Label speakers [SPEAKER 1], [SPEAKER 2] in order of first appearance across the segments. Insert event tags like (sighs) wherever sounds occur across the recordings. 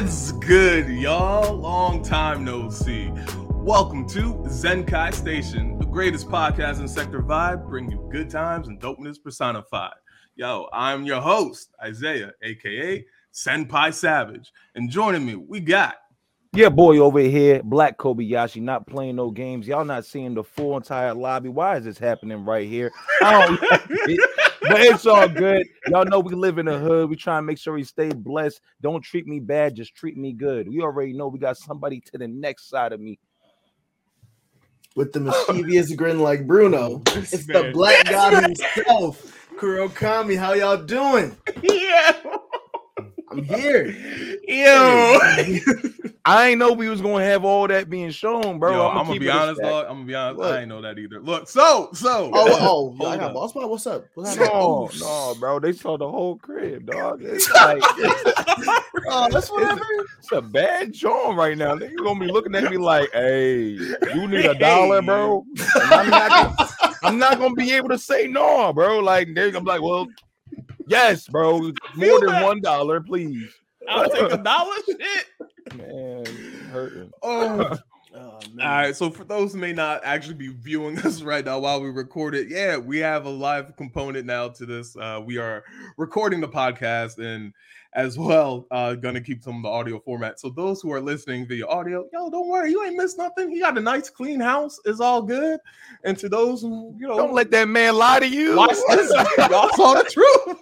[SPEAKER 1] What's good, y'all? Long time no see. Welcome to Zenkai Station, the greatest podcast in Sector Vibe, bringing you good times and dopeness personified. Yo, I'm your host, Isaiah, aka Senpai Savage. And joining me, we got
[SPEAKER 2] Yeah, boy over here, Black Kobayashi, not playing no games. Y'all not seeing the full entire lobby. Why is this happening right here? I don't (laughs) but it's all good. Y'all know we live in the hood. We try and make sure we stay blessed. Don't treat me bad, just treat me good. We already know we got somebody to the next side of me.
[SPEAKER 3] with the mischievous grin like Bruno.
[SPEAKER 1] This
[SPEAKER 3] It's the
[SPEAKER 1] man.
[SPEAKER 3] black god himself, Kurokami. How y'all doing? (laughs)
[SPEAKER 1] Yeah.
[SPEAKER 3] I'm here.
[SPEAKER 1] Yo. (laughs)
[SPEAKER 2] I ain't know we was gonna have all that being shown, bro.
[SPEAKER 1] Yo,
[SPEAKER 2] I'ma
[SPEAKER 1] I'm gonna be honest, dog. I'm gonna be honest.
[SPEAKER 3] What?
[SPEAKER 1] I ain't know that either. Look, so, so.
[SPEAKER 3] Oh, oh,
[SPEAKER 1] Hold
[SPEAKER 3] I got boss spot. What's up? What's happening?
[SPEAKER 2] No, no, bro. They saw the whole crib, dog. (laughs) It's like
[SPEAKER 3] Oh, that's whatever.
[SPEAKER 2] it's a bad joint right now. They gonna be looking at me like, "Hey, you need a dollar, bro." And I'm not, gonna, I'm not gonna be able to say no, bro. Like they're gonna be like, "Well, yes, bro, more than one dollar, please."
[SPEAKER 1] I'll take a dollar. (laughs) Shit.
[SPEAKER 2] Man, hurting. (laughs)
[SPEAKER 1] Oh. (laughs)
[SPEAKER 3] Oh,
[SPEAKER 1] All
[SPEAKER 3] man.
[SPEAKER 1] right, so for those who may not actually be viewing us right now while we record it, yeah, we have a live component now to this. Uh, we are recording the podcast and as well uh, gonna keep some of the audio format. So those who are listening via audio, yo, don't worry, you ain't missed nothing. You got a nice clean house, it's all good. And to those who you know,
[SPEAKER 2] Don't let that man lie to you.
[SPEAKER 1] watch this, y'all saw the truth.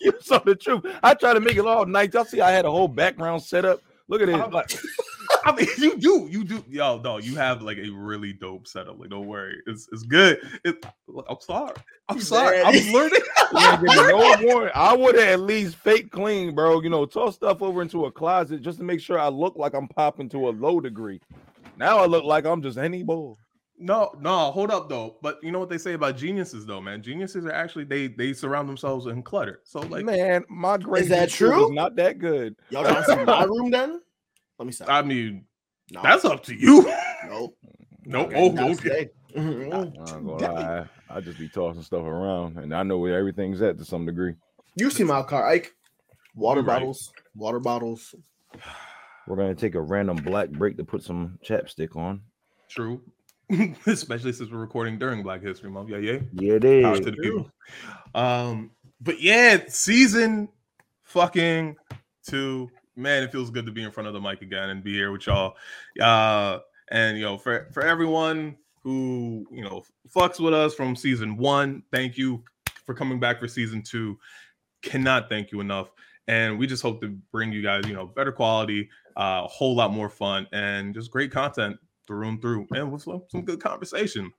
[SPEAKER 2] You saw the truth. I try to make it all nice. Y'all see, I had a whole background set up. Look at
[SPEAKER 1] I'm.
[SPEAKER 2] Like,
[SPEAKER 1] I mean, you do, you do, yo, no, you have like a really dope setup. Like, don't worry, it's it's good. It, I'm sorry, I'm sorry. I'm learning. (laughs)
[SPEAKER 2] You ain't give no warning. I would have at least fake clean, bro. You know, toss stuff over into a closet just to make sure I look like I'm popping to a low degree. Now I look like I'm just any bull.
[SPEAKER 1] No, no, hold up though. But you know what they say about geniuses though, man. Geniuses are actually they they surround themselves in clutter. So like,
[SPEAKER 2] man, my grades
[SPEAKER 3] that true?
[SPEAKER 2] was not that good.
[SPEAKER 3] Y'all trying to see my room then? Let me stop.
[SPEAKER 1] I mean,
[SPEAKER 3] No,
[SPEAKER 1] that's up to you.
[SPEAKER 3] nope.
[SPEAKER 1] no,
[SPEAKER 3] Okay,
[SPEAKER 1] oh,
[SPEAKER 3] not
[SPEAKER 1] okay.
[SPEAKER 3] today. Mhm.
[SPEAKER 2] I ain't gonna lie. I just be tossing stuff around, and I know where everything's at to some degree.
[SPEAKER 3] You see my car, Ike? Water
[SPEAKER 1] You right.
[SPEAKER 3] bottles, water bottles.
[SPEAKER 2] We're gonna take a random black break to put some chapstick on.
[SPEAKER 1] True. (laughs) Especially since we're recording during Black History Month. Yeah, yeah.
[SPEAKER 2] Yeah, it
[SPEAKER 1] Power to the people. Um, but yeah, season fucking two. Man, it feels good to be in front of the mic again and be here with y'all. Uh, and you know, for for everyone who you know fucks with us from season one, thank you for coming back for season two. Cannot thank you enough. And we just hope to bring you guys, you know, better quality, uh, a whole lot more fun, and just great content through and through, and with some, some good conversation.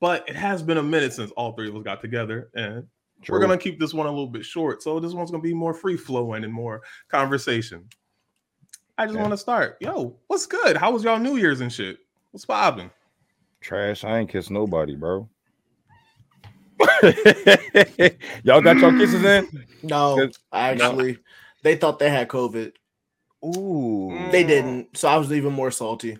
[SPEAKER 1] But it has been a minute since all three of us got together, and we're gonna keep this one a little bit short. So this one's gonna be more free flowing and more conversation. I just
[SPEAKER 2] Okay.
[SPEAKER 1] want to start. Yo, what's good? How was y'all New Year's and shit? What's popping?
[SPEAKER 2] Trash. I ain't kiss nobody, bro. (laughs) Y'all got your kisses in?
[SPEAKER 3] No,
[SPEAKER 2] Good.
[SPEAKER 3] actually, they thought they had COVID.
[SPEAKER 2] Ooh.
[SPEAKER 3] They didn't, so I was even more salty.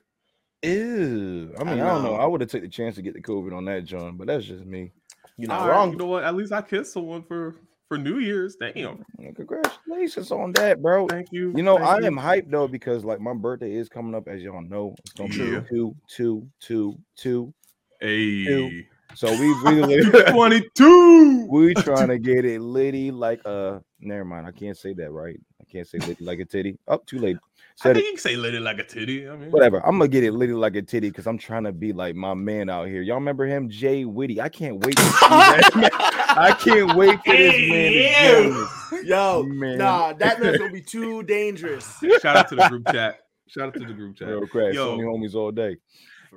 [SPEAKER 2] Ew. I mean,
[SPEAKER 3] I
[SPEAKER 2] I, don't know.
[SPEAKER 3] know.
[SPEAKER 2] I would have took the chance to get the COVID on that, John, but that's just me.
[SPEAKER 3] You
[SPEAKER 1] know, right,
[SPEAKER 3] wrong.
[SPEAKER 1] You know what? At least I kissed someone for for New Year's. Damn.
[SPEAKER 2] Congratulations on that, bro.
[SPEAKER 1] Thank you.
[SPEAKER 2] You know,
[SPEAKER 1] Thank
[SPEAKER 2] I am hyped though because like my birthday is coming up, as y'all know. It's gonna
[SPEAKER 1] Yeah.
[SPEAKER 2] be two, two, two, two.
[SPEAKER 1] Hey,
[SPEAKER 2] So we (laughs) really
[SPEAKER 1] twenty-two. (laughs)
[SPEAKER 2] we trying (laughs) to get it litty like uh never mind. I can't say that right. I can't say litty like a titty. Up too late.
[SPEAKER 1] I think
[SPEAKER 2] it.
[SPEAKER 1] you can say "lit like a titty." I mean,
[SPEAKER 2] Whatever. I'm gonna get it litty like a titty because I'm trying to be like my man out here. Y'all remember him, Jay Witty? I can't wait. To see that (laughs) man. I can't wait for this man to
[SPEAKER 1] Hey,
[SPEAKER 2] join us.
[SPEAKER 3] Yo,
[SPEAKER 2] Man.
[SPEAKER 3] nah, that man's gonna be too (laughs) dangerous.
[SPEAKER 1] Shout out to the group chat. Shout out to the group chat.
[SPEAKER 2] Real crash.
[SPEAKER 1] Yo.
[SPEAKER 2] Sony homies all day.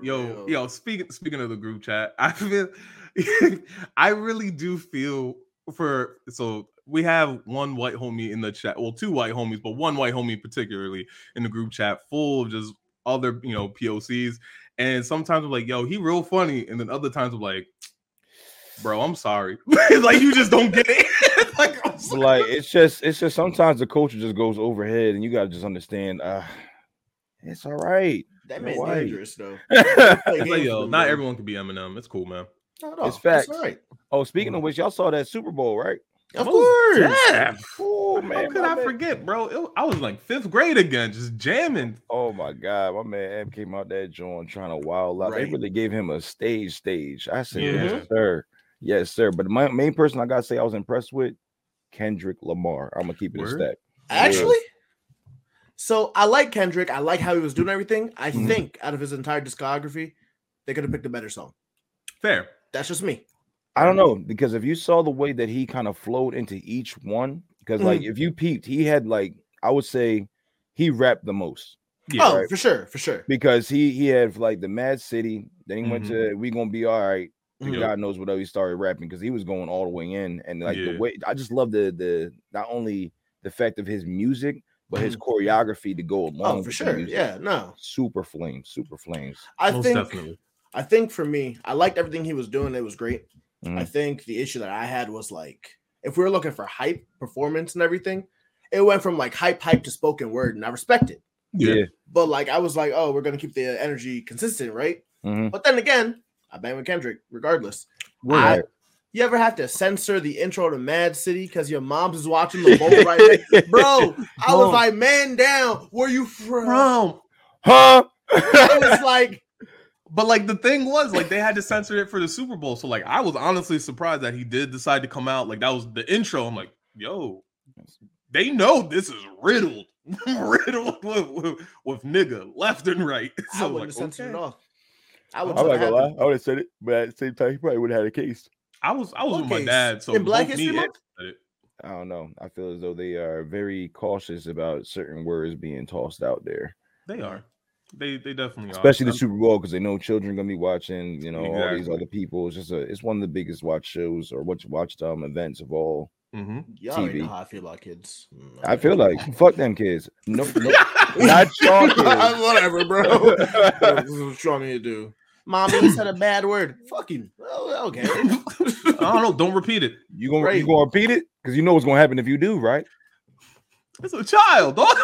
[SPEAKER 1] Yo, yo, speaking speaking of the group chat, (laughs) I feel I really do feel for so we have one white homie in the chat, well, two white homies, but one white homie particularly in the group chat full of just other, you know, POCs. And sometimes I'm like, yo, he real funny. And then other times I'm like, bro, I'm sorry. (laughs) like you just don't get it. (laughs) like, sorry.
[SPEAKER 2] like it's just it's just sometimes the culture just goes overhead and you gotta just understand uh it's all right.
[SPEAKER 3] that
[SPEAKER 2] You're
[SPEAKER 3] man's
[SPEAKER 2] white.
[SPEAKER 3] dangerous though. (laughs)
[SPEAKER 1] It's like, yo, not everyone can be Eminem. It's cool, man.
[SPEAKER 3] No, no,
[SPEAKER 2] It's
[SPEAKER 3] that's
[SPEAKER 2] facts.
[SPEAKER 3] all right.
[SPEAKER 2] oh, speaking of which, y'all saw that Super Bowl, right?
[SPEAKER 3] Of
[SPEAKER 1] I was-
[SPEAKER 3] course.
[SPEAKER 1] Yeah.
[SPEAKER 2] Oh
[SPEAKER 1] How
[SPEAKER 2] man,
[SPEAKER 1] could I
[SPEAKER 2] man-
[SPEAKER 1] forget, bro? It- I was like fifth grade again, just jamming.
[SPEAKER 2] Oh my god, my man Ab came out that joint trying to wild out. They really gave him a stage stage. I said,
[SPEAKER 1] Yeah.
[SPEAKER 2] yes, sir. Yes, sir. But my main person I gotta say I was impressed with Kendrick Lamar. I'm gonna keep it
[SPEAKER 1] Word?
[SPEAKER 2] a stack.
[SPEAKER 3] Actually, so I like Kendrick. I like how he was doing everything. I
[SPEAKER 2] Mhm.
[SPEAKER 3] think out of his entire discography, they could have picked a better song.
[SPEAKER 1] Fair.
[SPEAKER 3] That's just me.
[SPEAKER 2] I don't know because if you saw the way that he kind of flowed into each one, because like if you peeped, he had like I would say he rapped the most
[SPEAKER 1] Yeah.
[SPEAKER 3] oh,
[SPEAKER 2] right.
[SPEAKER 3] for sure, for sure.
[SPEAKER 2] because he he had like the m.A.A.d city, then he went
[SPEAKER 1] Mhm.
[SPEAKER 2] to We Gonna Be All Right. and. God knows what else he started rapping because he was going all the way in, and like
[SPEAKER 1] Yeah.
[SPEAKER 2] the way I just love the the not only the fact of his music but his choreography to go along.
[SPEAKER 3] Mm-hmm. Oh,
[SPEAKER 2] with
[SPEAKER 3] for
[SPEAKER 2] the
[SPEAKER 3] sure.
[SPEAKER 2] music.
[SPEAKER 3] Yeah, no.
[SPEAKER 2] super flames, super flames.
[SPEAKER 3] I
[SPEAKER 1] Most
[SPEAKER 3] think
[SPEAKER 1] definitely.
[SPEAKER 3] I think for me, I liked everything he was doing. It was great. I
[SPEAKER 2] Mhm.
[SPEAKER 3] think the issue that I had was like, if we were looking for hype, performance, and everything, it went from like hype, hype to spoken word, and I respect it.
[SPEAKER 2] Yeah.
[SPEAKER 3] But like, I was like, oh, we're gonna keep the energy consistent, right?
[SPEAKER 2] Mhm.
[SPEAKER 3] But then again, I bang with Kendrick regardless.
[SPEAKER 2] Right.
[SPEAKER 3] I- you ever have to censor the intro to m.A.A.d city because your mom's is watching the (laughs) bowl right there? Bro, I was like, man down, where you from?
[SPEAKER 1] Bro.
[SPEAKER 2] Huh?
[SPEAKER 3] I was like,
[SPEAKER 1] But like the thing was, like they had to censor it for the Super Bowl. So like I was honestly surprised that he did decide to come out. Like that was the intro. I'm like, yo, they know this is riddled, (laughs) riddled with, with, with nigga left and right. (laughs)
[SPEAKER 3] I
[SPEAKER 1] So
[SPEAKER 3] wouldn't
[SPEAKER 1] like,
[SPEAKER 3] have censored
[SPEAKER 1] okay.
[SPEAKER 3] it off. I would
[SPEAKER 2] I'm not gonna lie. I would have said it, but at the same time, he probably would have had a case.
[SPEAKER 1] I was I was
[SPEAKER 3] What
[SPEAKER 1] with my dad. So
[SPEAKER 3] In Black History Month?
[SPEAKER 1] it.
[SPEAKER 2] I don't know. I feel as though they are very cautious about certain words being tossed out there,
[SPEAKER 1] They are. They they definitely
[SPEAKER 2] especially
[SPEAKER 1] are.
[SPEAKER 2] the Super Bowl, because they know children gonna be watching. You know, all these other people. It's just a. It's one of the biggest watch shows or watch watched um events of all.
[SPEAKER 1] Mm-hmm.
[SPEAKER 3] Y'all already know
[SPEAKER 2] TV.
[SPEAKER 3] how I feel about kids.
[SPEAKER 2] I feel like fuck them kids. No, no (laughs) not your kids. (laughs)
[SPEAKER 3] Whatever, bro. (laughs) this is what you want me to do. Mommy you said a bad word. Fucking oh, okay.
[SPEAKER 1] I don't know. Don't repeat it.
[SPEAKER 2] You gonna
[SPEAKER 3] Right.
[SPEAKER 2] you gonna repeat it? Because you know what's gonna happen if you do, right?
[SPEAKER 1] It's a child, dog.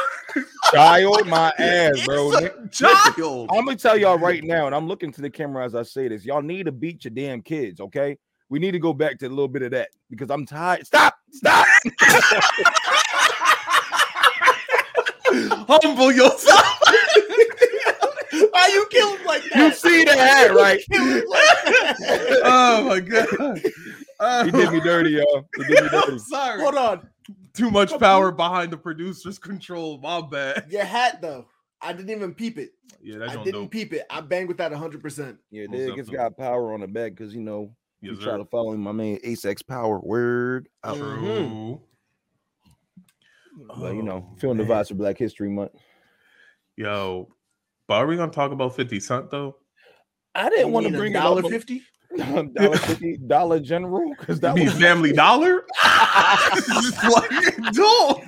[SPEAKER 2] Child, my ass, bro.
[SPEAKER 1] A child.
[SPEAKER 2] I'm gonna tell y'all right now, and I'm looking to the camera as I say this. Y'all need to beat your damn kids, okay? We need to go back to a little bit of that because I'm tired. Stop, stop. (laughs)
[SPEAKER 1] Humble yourself.
[SPEAKER 3] Why you kill him like that?
[SPEAKER 2] You
[SPEAKER 3] that?
[SPEAKER 2] see that, right?
[SPEAKER 3] Like
[SPEAKER 1] oh my god. Oh,
[SPEAKER 2] He did me dirty, y'all. He did me (laughs) dirty.
[SPEAKER 1] I'm sorry.
[SPEAKER 3] Hold on.
[SPEAKER 1] Too much power behind the producer's control. My bad.
[SPEAKER 3] Your hat though. I didn't even peep it.
[SPEAKER 1] Yeah, that's
[SPEAKER 3] I didn't
[SPEAKER 1] dope.
[SPEAKER 3] peep it. I banged with that 100. percent
[SPEAKER 2] Yeah,
[SPEAKER 1] Most
[SPEAKER 2] Dig has got power on the back because you know
[SPEAKER 1] Yes,
[SPEAKER 2] you try to follow my man Ace X Power word. out.
[SPEAKER 3] Mhm.
[SPEAKER 1] True.
[SPEAKER 2] But you know,
[SPEAKER 1] Oh,
[SPEAKER 2] feeling the
[SPEAKER 1] man.
[SPEAKER 2] vibes for Black History Month.
[SPEAKER 1] Yo, but are we gonna talk about 50 Cent though?
[SPEAKER 2] I didn't want to bring it
[SPEAKER 3] dollar
[SPEAKER 2] up.
[SPEAKER 3] fifty.
[SPEAKER 2] Dollar fifty, Dollar General, (laughs) because that
[SPEAKER 1] You mean
[SPEAKER 2] was
[SPEAKER 1] Family (laughs) Dollar? (laughs)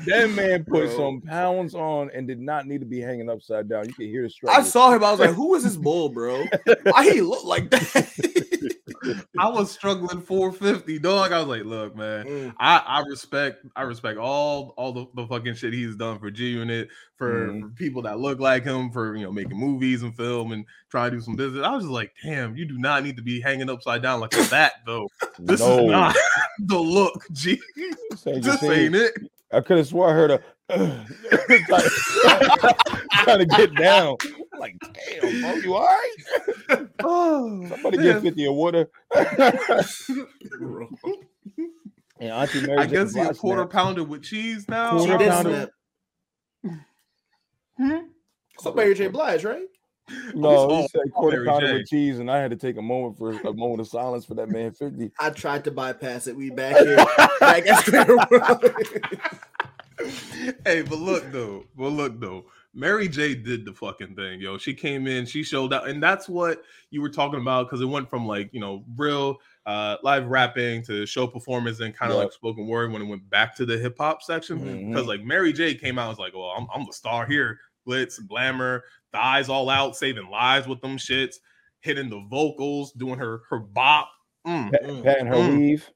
[SPEAKER 2] that man put
[SPEAKER 3] Bro.
[SPEAKER 2] some pounds on and did not need to be hanging upside down. You can hear the struggle.
[SPEAKER 3] I saw him. I was like, "Who is this bull, bro? Why he look like that?"
[SPEAKER 1] I was struggling 450, dog. I was like, look, man.
[SPEAKER 3] Mm.
[SPEAKER 1] I, I respect I respect all all the, the fucking shit he's done for G Unit for,
[SPEAKER 2] Mhm.
[SPEAKER 1] for people that look like him for you know making movies and film and trying to do some business. I was just like, damn, you do not need to be hanging upside down like that though. This
[SPEAKER 2] no,
[SPEAKER 1] is not (laughs) the look, G.
[SPEAKER 2] This ain't
[SPEAKER 1] This ain't it.
[SPEAKER 2] I could have swore I heard a (coughs) (laughs) trying to get down. I'm like, damn, bro, you all right?
[SPEAKER 1] Oh, (sighs)
[SPEAKER 2] Somebody
[SPEAKER 1] man.
[SPEAKER 2] get 50 of water.
[SPEAKER 3] Bro. (laughs)
[SPEAKER 2] and Auntie Mary
[SPEAKER 1] I
[SPEAKER 2] J.
[SPEAKER 1] guess he a quarter
[SPEAKER 2] snapped.
[SPEAKER 1] pounder with cheese now.
[SPEAKER 3] She
[SPEAKER 2] Quarter
[SPEAKER 3] did
[SPEAKER 2] pounder.
[SPEAKER 1] Hmm?
[SPEAKER 3] So Mary J. Blige, right? (laughs)
[SPEAKER 2] No,
[SPEAKER 1] Oh,
[SPEAKER 2] he said quarter
[SPEAKER 1] Mary
[SPEAKER 2] pounder with cheese, and I had to take a moment for a moment of silence for that man 50.
[SPEAKER 3] I tried to bypass it. We back here. back at square one. (laughs)
[SPEAKER 1] hey, but look though, but look though, Mary J did the fucking thing, yo. She came in, she showed out, and that's what you were talking about because it went from like you know real uh live rapping to show performance and kind of
[SPEAKER 2] Yeah.
[SPEAKER 1] like spoken word when it went back to the hip hop section because like Mary J came out and was like, well, I'm, I'm the star here, glitz, glamour, thighs all out, saving lives with them shits, hitting the vocals, doing her her bop. Mm.
[SPEAKER 2] Pat-
[SPEAKER 3] Mm.
[SPEAKER 2] Patting her
[SPEAKER 1] Mm.
[SPEAKER 2] weave.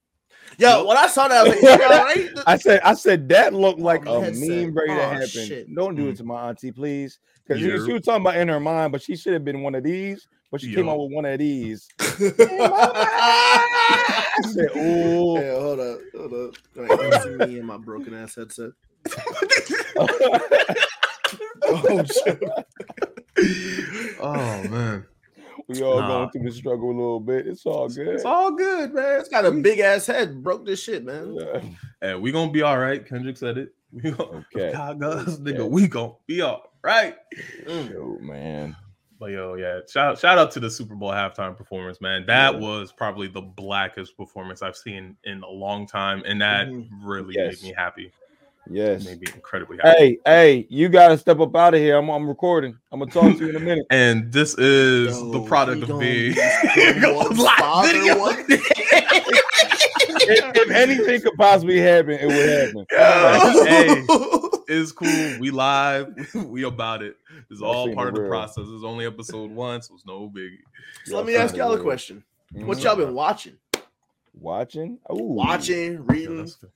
[SPEAKER 3] Yo, when I saw that, I was like, "You? (laughs)
[SPEAKER 2] I said, I said that looked like
[SPEAKER 3] Oh,
[SPEAKER 2] a
[SPEAKER 3] headset.
[SPEAKER 2] meme ready to
[SPEAKER 3] Oh,
[SPEAKER 2] happen.
[SPEAKER 3] shit.
[SPEAKER 2] Don't do
[SPEAKER 1] Mm.
[SPEAKER 2] it to my auntie, please. Because she,
[SPEAKER 1] Yeah.
[SPEAKER 2] she was talking about in her mind, but she should have been one of these. But she came
[SPEAKER 1] Yo.
[SPEAKER 2] out with one of these. (laughs) I said, "Ooh,
[SPEAKER 3] Yeah, hold up, hold up. up. Like, you see me and my broken ass headset. (laughs) Oh, shit.
[SPEAKER 1] oh man,
[SPEAKER 2] we all
[SPEAKER 1] Nah.
[SPEAKER 2] going through the struggle a little bit. It's all good.
[SPEAKER 1] it's all good, man.
[SPEAKER 3] It's got a big ass head. Broke this shit, man.
[SPEAKER 2] Yeah.
[SPEAKER 1] Hey, we gonna be all right. Kendrick said it. (laughs) We gonna,
[SPEAKER 2] Okay.
[SPEAKER 1] God, guys, nigga, we gonna be all right.
[SPEAKER 3] Mm.
[SPEAKER 2] Yo, man.
[SPEAKER 1] But yo, yeah, shout shout out to the Super Bowl halftime performance, man. That
[SPEAKER 2] Yeah.
[SPEAKER 1] was probably the blackest performance I've seen in a long time, and that
[SPEAKER 3] Mhm.
[SPEAKER 1] really
[SPEAKER 2] Yes.
[SPEAKER 1] made me happy.
[SPEAKER 2] Yes.
[SPEAKER 1] Maybe incredibly happy.
[SPEAKER 2] Hey, hey, you gotta step up out of here. I'm, I'm recording. I'm gonna talk to you in a minute. (laughs)
[SPEAKER 1] And this is the product of
[SPEAKER 3] gonna
[SPEAKER 1] being (laughs) live video. (laughs)
[SPEAKER 2] if, if anything could possibly happen, it would happen.
[SPEAKER 1] Yeah. Hey. It's cool. We live. We about it. It's
[SPEAKER 2] That
[SPEAKER 1] all part of the
[SPEAKER 2] real.
[SPEAKER 1] process. It's only episode one, so it's no biggie.
[SPEAKER 3] So let me ask y'all a question. Mm-hmm. What y'all been watching?
[SPEAKER 2] watching? Ooh.
[SPEAKER 3] Watching, reading.
[SPEAKER 1] that's good.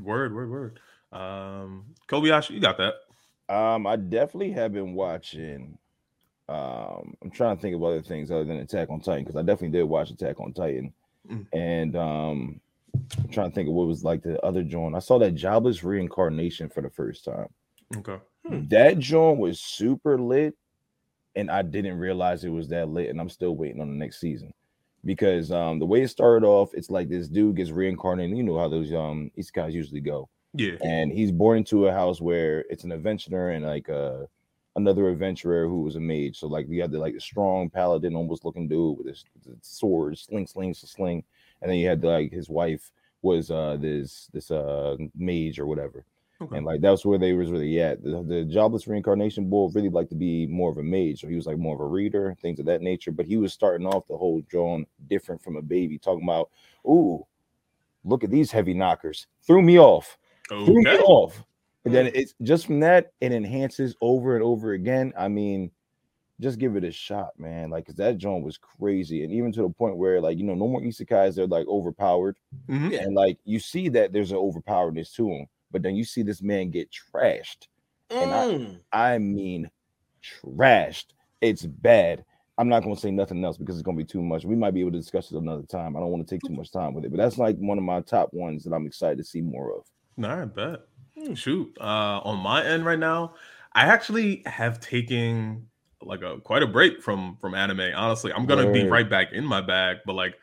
[SPEAKER 1] Word, word, word. Um, Kobayashi, you got that.
[SPEAKER 2] Um, I definitely have been watching. Um, I'm trying to think of other things other than Attack on Titan because I definitely did watch Attack on Titan,
[SPEAKER 1] Mm.
[SPEAKER 2] and um, I'm trying to think of what was like the other joint. I saw that Jobless Reincarnation for the first time.
[SPEAKER 1] Okay.
[SPEAKER 3] Hmm.
[SPEAKER 2] That joint was super lit, and I didn't realize it was that lit, and I'm still waiting on the next season because um, the way it started off, it's like this dude gets reincarnated. You know how those um these guys usually go
[SPEAKER 1] Yeah.
[SPEAKER 2] and he's born into a house where it's an adventurer and like uh another adventurer who was a mage. So like you had the like the strong paladin almost looking dude with his, his sword, sling, sling, sling, and then you had like his wife was uh this this uh mage or whatever.
[SPEAKER 1] Okay.
[SPEAKER 2] And like that's where they was really at. The, the jobless reincarnation boy really liked to be more of a mage, so he was like more of a reader, things of that nature. But he was starting off the whole John different from a baby, talking about, "Ooh, look at these heavy knockers, threw me off." Threw me
[SPEAKER 1] Okay.
[SPEAKER 2] off. And then it's just from that, it enhances over and over again. I mean, just give it a shot, man. Like, cause that joint was crazy. And even to the point where, like, you know, no more isekais, they're like overpowered.
[SPEAKER 1] Mhm.
[SPEAKER 2] And like, you see that there's an overpoweredness to him, but then you see this man get trashed. And I-
[SPEAKER 3] Mm.
[SPEAKER 2] I mean, trashed. It's bad. I'm not going to say nothing else because it's going to be too much. We might be able to discuss it another time. I don't want to take too much time with it, but that's like one of my top ones that I'm excited to see more of.
[SPEAKER 1] All right, bet.
[SPEAKER 3] Hmm.
[SPEAKER 1] Shoot. Uh, on my end right now, I actually have taken like a quite a break from from anime. Honestly, I'm gonna be right back in my bag, but like.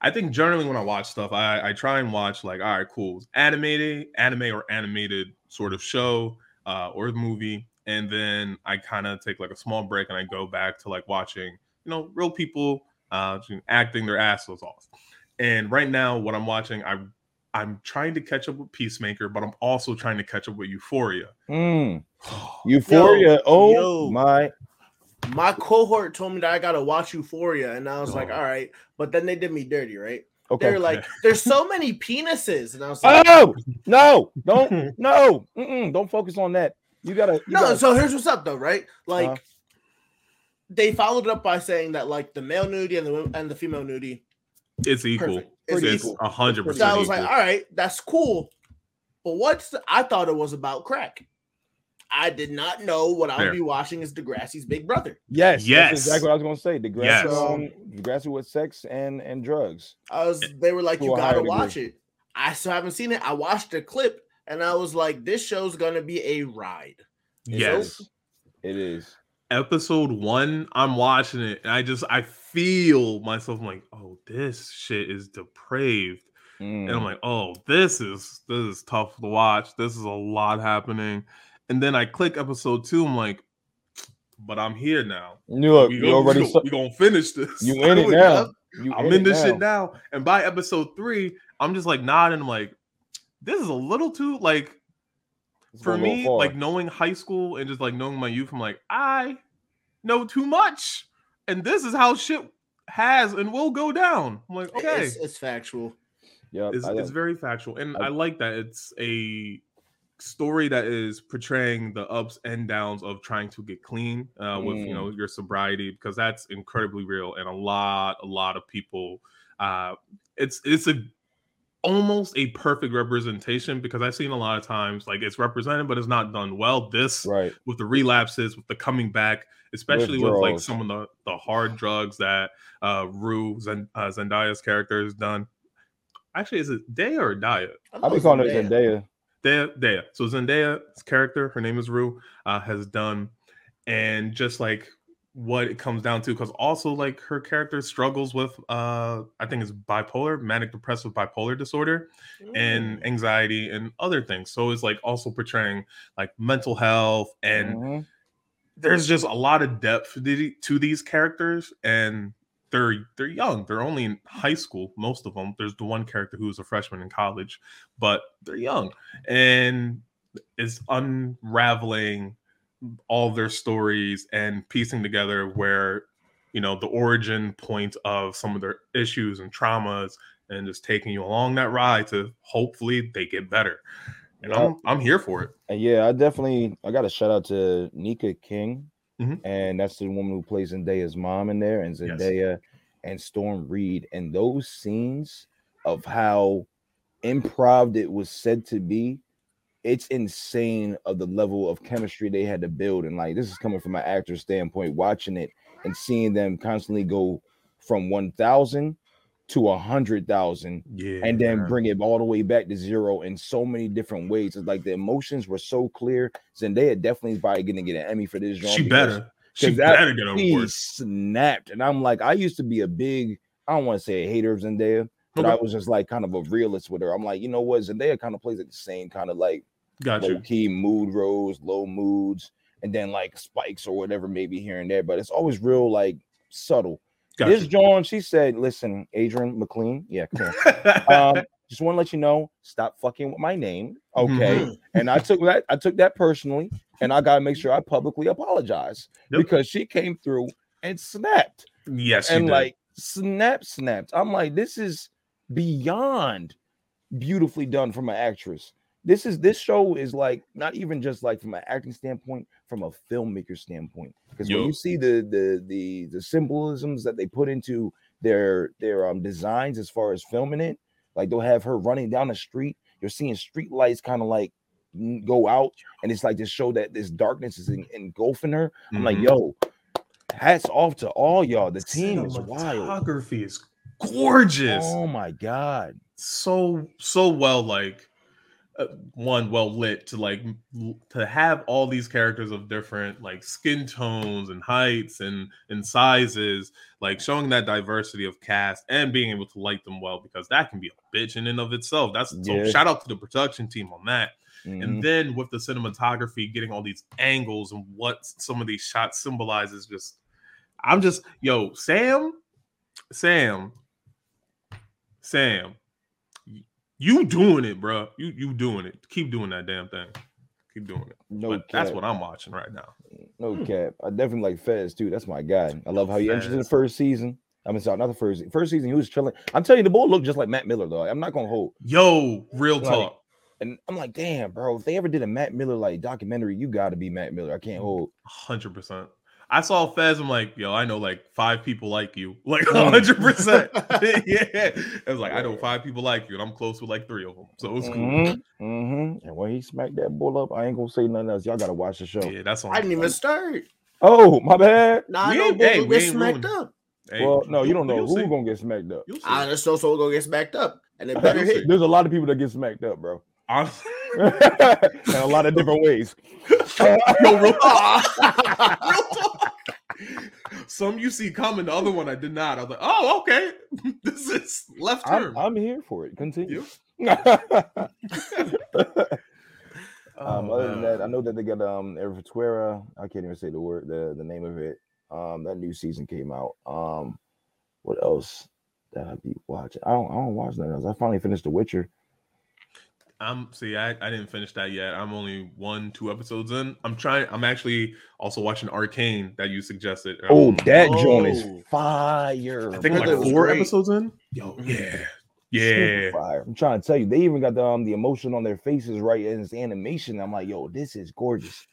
[SPEAKER 1] I think generally when I watch stuff, I, I try and watch like, all right, cool, animated, anime or animated sort of show uh, or movie, and then I kind of take like a small break and I go back to like watching, you know, real people uh, acting their asses off. And right now, what I'm watching, I I'm trying to catch up with Peacemaker, but I'm also trying to catch up with Euphoria.
[SPEAKER 2] Mm. (sighs) Euphoria. oh
[SPEAKER 3] yo.
[SPEAKER 2] my
[SPEAKER 3] My cohort told me that I gotta watch Euphoria, and I was like,
[SPEAKER 1] Oh.
[SPEAKER 3] all right. But then they did me dirty, right?
[SPEAKER 2] okay.
[SPEAKER 3] They're like, (laughs) there's so many penises, and I was like,
[SPEAKER 2] Oh no, don't (laughs) no, mm-mm, don't focus on that. You gotta you
[SPEAKER 3] no.
[SPEAKER 2] gotta-
[SPEAKER 3] So here's what's up, though, right? Like,
[SPEAKER 2] Uh.
[SPEAKER 3] they followed up by saying that like the male nudity and the and the female nudity,
[SPEAKER 1] It's equal.
[SPEAKER 3] perfect. It's
[SPEAKER 2] Pretty
[SPEAKER 1] It's
[SPEAKER 3] equal.
[SPEAKER 1] a hundred
[SPEAKER 3] So I
[SPEAKER 1] percent
[SPEAKER 3] was like, all right, that's cool. But what's the, I thought it was about crack. I did not know what I would be watching is Degrassi's big brother.
[SPEAKER 2] yes,
[SPEAKER 1] Yes.
[SPEAKER 2] that's exactly what I was gonna say. The grass
[SPEAKER 1] Yes.
[SPEAKER 2] um Degrassi with sex and and drugs.
[SPEAKER 3] I was they were like,
[SPEAKER 2] To
[SPEAKER 3] you gotta
[SPEAKER 2] higher degree.
[SPEAKER 3] watch it. I still haven't seen it. I watched a clip and I was like, this show's gonna be a ride.
[SPEAKER 1] yes.
[SPEAKER 2] It is.
[SPEAKER 1] Episode one, I'm watching it, and I just I feel myself I'm like, oh, this shit is depraved. and I'm
[SPEAKER 2] Mm.
[SPEAKER 1] like, oh, this is this is tough to watch. This is a lot happening. And then I click episode two. I'm like, but I'm here now.
[SPEAKER 2] you look,
[SPEAKER 1] we
[SPEAKER 2] you
[SPEAKER 1] go,
[SPEAKER 2] already
[SPEAKER 1] we,
[SPEAKER 2] saw,
[SPEAKER 1] we gonna finish this.
[SPEAKER 2] you (laughs) in it now. You
[SPEAKER 1] I'm
[SPEAKER 2] in
[SPEAKER 1] in this
[SPEAKER 2] now.
[SPEAKER 1] shit now. And by episode three, I'm just like nodding. I'm like, this is a little too like
[SPEAKER 2] It's
[SPEAKER 1] for
[SPEAKER 2] going a little
[SPEAKER 1] me, like knowing high school and just like knowing my youth. I'm like, I know too much, and this is how shit has and will go down. I'm like, okay.
[SPEAKER 3] It's, it's factual.
[SPEAKER 2] Yeah,
[SPEAKER 1] it's, it's very factual and
[SPEAKER 2] I-
[SPEAKER 1] I, like that it's a story that is portraying the ups and downs of trying to get clean uh, with you
[SPEAKER 2] Mm.
[SPEAKER 1] know your sobriety because that's incredibly real and a lot a lot of people uh it's it's a almost a perfect representation because i've seen a lot of times like it's represented but it's not done well this
[SPEAKER 2] right.
[SPEAKER 1] with the relapses, with the coming back, especially with like some of the, the hard drugs that uh Rue Zen, uh, Zendaya's character has done. actually is it Daya or Daya?
[SPEAKER 2] I'll be calling her Zendaya.
[SPEAKER 1] Daya, Daya. So Zendaya's character, her name is Rue, uh, has done, and just like what it comes down to, because also like her character struggles with, uh, I think it's bipolar, manic depressive bipolar disorder, and anxiety and other things. So it's like also portraying like mental health, and
[SPEAKER 2] Mhm.
[SPEAKER 1] there's just a lot of depth to, these characters, and they're they're young. They're only in high school, most of them. There's the one character who's a freshman in college, but they're young and is unraveling all their stories and piecing together where you know the origin point of some of their issues and traumas and just taking you along that ride to hopefully they get better and. I'm, I'm here for it
[SPEAKER 2] yeah, I definitely I got a shout out to Nika King,
[SPEAKER 1] Mhm.
[SPEAKER 2] and that's the woman who plays Zendaya's mom in there, and
[SPEAKER 1] Yes.
[SPEAKER 2] Zendaya and Storm Reed, and those scenes of how improv it was said to be, it's insane of the level of chemistry they had to build, and like this is coming from an actor's standpoint, watching it and seeing them constantly go from one thousand to a hundred thousand
[SPEAKER 1] yeah
[SPEAKER 2] and then bring it all the way back to zero in so many different ways. It's like the emotions were so clear. Zendaya definitely is probably gonna get an Emmy for this.
[SPEAKER 1] she
[SPEAKER 2] because
[SPEAKER 1] better she better get
[SPEAKER 2] He snapped, and I'm like, I used to be a big, I don't want to say a hater of Zendaya, but I was just like kind of a realist with her. I'm like, you know what, Zendaya kind of plays like the same kind of like
[SPEAKER 1] got
[SPEAKER 2] low key mood rose, low moods, and then like spikes or whatever, maybe here and there. But it's always real like subtle.
[SPEAKER 1] got
[SPEAKER 2] this John, she said, listen, Adrian McLean, yeah, um, (laughs) just want to let you know, stop fucking with my name, okay?
[SPEAKER 3] Mhm.
[SPEAKER 2] And I took that, I took that personally, and I gotta make sure I publicly apologize
[SPEAKER 1] Yep.
[SPEAKER 2] because she came through and snapped
[SPEAKER 1] yes
[SPEAKER 2] and like snap snapped. I'm like, this is beyond beautifully done from an actress. This is this show is like not even just like from an acting standpoint, from a filmmaker standpoint. Because when you see the the the the symbolisms that they put into their their um designs as far as filming it, like they'll have her running down the street. You're seeing street lights kind of like go out, and it's like to show that this darkness is en- engulfing her. I'm like,
[SPEAKER 1] Mhm.
[SPEAKER 2] yo, hats off to all y'all. The team is wild.
[SPEAKER 1] Cinematography is gorgeous.
[SPEAKER 2] Oh my god.
[SPEAKER 1] so so well like uh, one well lit to like to have all these characters of different like skin tones and heights and and sizes like showing that diversity of cast and being able to light them well because that can be a bitch in and of itself that's so
[SPEAKER 2] Yeah.
[SPEAKER 1] shout out to the production team on that
[SPEAKER 2] Mhm.
[SPEAKER 1] and then with the cinematography getting all these angles and what some of these shots symbolizes just i'm just yo sam sam sam you doing it bro you you doing it keep doing that damn thing keep doing it
[SPEAKER 2] no
[SPEAKER 1] but that's what i'm watching right now
[SPEAKER 2] no hmm. cap. I definitely like Fez too. That's my guy. I love how he entered in the first season. I mean, sorry, not the first first season. He was chilling. I'm telling you, the boy looked just like Mac Miller though. I'm not gonna hold.
[SPEAKER 1] yo real
[SPEAKER 2] Like,
[SPEAKER 1] talk
[SPEAKER 2] And I'm like, damn, bro. If they ever did a Mac Miller like documentary, you got to be Mac Miller. I can't hold.
[SPEAKER 1] 100% i saw fez i'm like yo i know like five people like you (laughs) like
[SPEAKER 2] Mm.
[SPEAKER 1] 100% (laughs) yeah it was like i know five people like you and i'm close with like three of them so it's cool
[SPEAKER 2] Mhm, mhm. And when he smacked that bull up, I ain't gonna say nothing else. Y'all gotta watch the show.
[SPEAKER 1] yeah that's on
[SPEAKER 3] I didn't even start.
[SPEAKER 2] Oh, my bad.
[SPEAKER 3] Nah,
[SPEAKER 1] We
[SPEAKER 3] I know
[SPEAKER 1] ain't- hey,
[SPEAKER 3] Bull
[SPEAKER 1] we
[SPEAKER 3] get smacked
[SPEAKER 1] ruined-
[SPEAKER 3] up.
[SPEAKER 1] Hey,
[SPEAKER 2] well, no, you don't know
[SPEAKER 1] you'll
[SPEAKER 2] who's gonna get smacked up.
[SPEAKER 1] You'll see.
[SPEAKER 3] Ah, that's so so gonna get smacked up, and it (laughs) better hit.
[SPEAKER 2] There's a lot of people that get smacked up, bro.
[SPEAKER 1] Honestly,
[SPEAKER 2] in a lot of different ways. (laughs)
[SPEAKER 1] yo, real talk. (laughs) (laughs) real talk. Some you see coming, the other one I did not. I was like, oh, okay. this is left turn.
[SPEAKER 2] I'm, I'm here for it. Continue. um,
[SPEAKER 1] Oh,
[SPEAKER 2] other than that, I know that they got um Evertuera. I can't even say the word, the, the name of it. Um, that new season came out. Um, what else that I be watching? I don't, I don't watch nothing else. I finally finished The Witcher.
[SPEAKER 1] I'm see, I, I didn't finish that yet. I'm only one, two episodes in. I'm trying. I'm actually also watching Arcane that you suggested.
[SPEAKER 2] Oh,
[SPEAKER 1] Um,
[SPEAKER 2] that joint is
[SPEAKER 3] Oh.
[SPEAKER 2] fire.
[SPEAKER 1] I think
[SPEAKER 3] Heard
[SPEAKER 1] like four
[SPEAKER 3] great.
[SPEAKER 1] episodes in. Yo,
[SPEAKER 3] Mhm.
[SPEAKER 1] yeah, yeah.
[SPEAKER 2] fire. I'm trying to tell you, they even got the um the emotion on their faces right in this animation. I'm like, yo, this is gorgeous.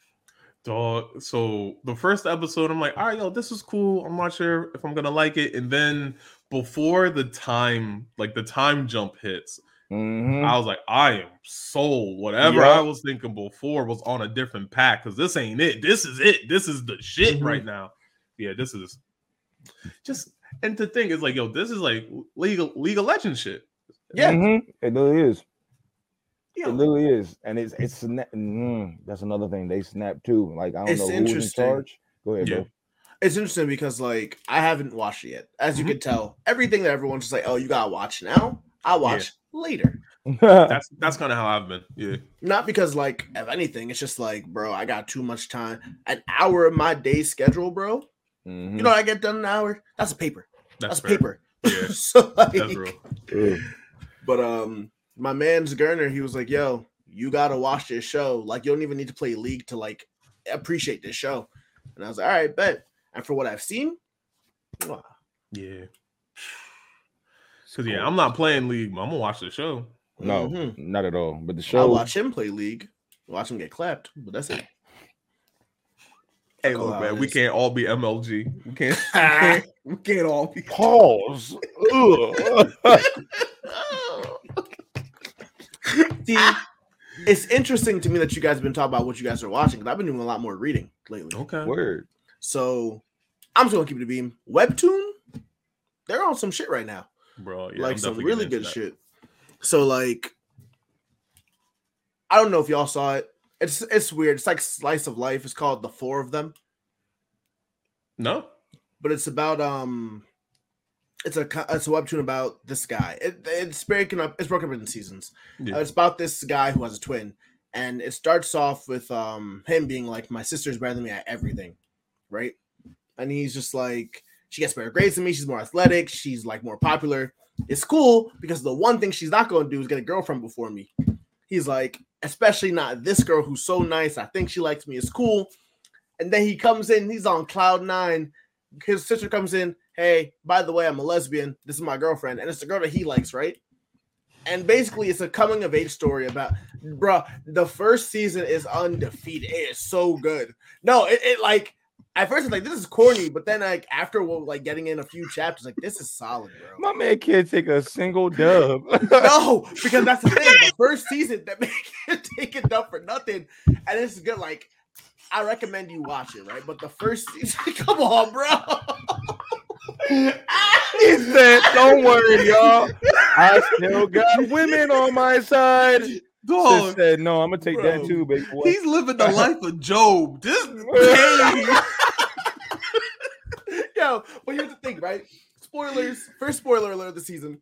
[SPEAKER 1] Dog. So the first episode, I'm like, all right, yo, this is cool. I'm not sure if I'm gonna like it. And then before the time, like the time jump hits,
[SPEAKER 2] Mhm.
[SPEAKER 1] I was like, I am sold. Whatever
[SPEAKER 2] Yeah.
[SPEAKER 1] I was thinking before was on a different pack because this ain't it. This is it. This is the shit
[SPEAKER 3] Mhm.
[SPEAKER 1] right now. Yeah, this is just and the thing is like, yo, this is like legal legal legend shit.
[SPEAKER 3] Yeah.
[SPEAKER 2] Mhm. it really is.
[SPEAKER 3] Yeah.
[SPEAKER 2] It literally is, and it's it's sna- mm, that's another thing they snap too. Like I don't
[SPEAKER 3] It's
[SPEAKER 2] know who's in charge. Go ahead,
[SPEAKER 1] Yeah.
[SPEAKER 2] bro.
[SPEAKER 3] It's interesting because like I haven't watched it yet. As you
[SPEAKER 1] Mhm.
[SPEAKER 3] can tell, everything that everyone's just like, oh, you gotta watch now. I'll watch later. (laughs)
[SPEAKER 1] That's that's kind of how I've been. Yeah.
[SPEAKER 3] Not because like of anything. It's just like, bro, I got too much time. An hour of my day schedule, bro.
[SPEAKER 2] Mhm.
[SPEAKER 3] You know what I get done an hour? That's a paper.
[SPEAKER 1] That's,
[SPEAKER 3] That's, a paper.
[SPEAKER 1] Yeah. (laughs)
[SPEAKER 3] so like,
[SPEAKER 1] That's real.
[SPEAKER 3] But um, my man's Gerner, he was like, yo, you gotta watch this show. Like, you don't even need to play league to like appreciate this show. And I was like, all right, bet. And for what I've seen, mwah.
[SPEAKER 1] Yeah. Cause yeah, I'm not playing league, but I'm gonna watch the show.
[SPEAKER 2] No,
[SPEAKER 3] Mhm.
[SPEAKER 2] not at all. But the show.
[SPEAKER 3] I'll watch him play league, watch him get clapped, but that's it.
[SPEAKER 1] Hey, look,
[SPEAKER 3] how
[SPEAKER 1] man,
[SPEAKER 3] it
[SPEAKER 1] we can't all be MLG. We can't. (laughs) We can't, we can't all be.
[SPEAKER 2] pause. Ugh. (laughs)
[SPEAKER 3] See, it's interesting to me that you guys have been talking about what you guys are watching because I've been doing a lot more reading lately.
[SPEAKER 1] Okay.
[SPEAKER 2] Word.
[SPEAKER 3] So I'm just gonna keep it a beam. Webtoon, they're on some shit right now.
[SPEAKER 1] Bro, yeah,
[SPEAKER 3] like some really good
[SPEAKER 1] that.
[SPEAKER 3] shit. So like, I don't know if y'all saw it. It's it's weird. It's like slice of life. It's called the four of them,
[SPEAKER 1] No.
[SPEAKER 3] but it's about um, it's a it's a webtoon about this guy. It, it's breaking up. It's broken up into seasons.
[SPEAKER 1] Yeah.
[SPEAKER 3] Uh, it's about this guy who has a twin, and it starts off with um him being like, "My sister's better than me at everything," right? And he's just like, she gets better grades than me. She's more athletic. She's like more popular. It's cool because the one thing she's not going to do is get a girlfriend before me. He's like, especially not this girl who's so nice. I think she likes me. It's cool. And then he comes in. He's on cloud nine. His sister comes in. Hey, by the way, I'm a lesbian. This is my girlfriend, and it's the girl that he likes, right? And basically, it's a coming of age story about, bruh. The first season is undefeated. It is so good. No, it, it like at first it's like this is corny, but then like after like getting in a few chapters, like this is solid, bro.
[SPEAKER 2] My man can't take a single dub.
[SPEAKER 3] No, (laughs) because that's the thing. The first season that (laughs) make it take it up for nothing, and it's good. Like I recommend you watch it, right? But the first season, (laughs) come on, bro.
[SPEAKER 2] he said, "Don't worry, y'all. I still got women on my side." Sis said, "No, I'm gonna take that too, baby boy."
[SPEAKER 1] he's living the life of Job. This hey, (laughs) (laughs)
[SPEAKER 3] Yo, but here's the thing, right? Spoilers. First spoiler alert of the season.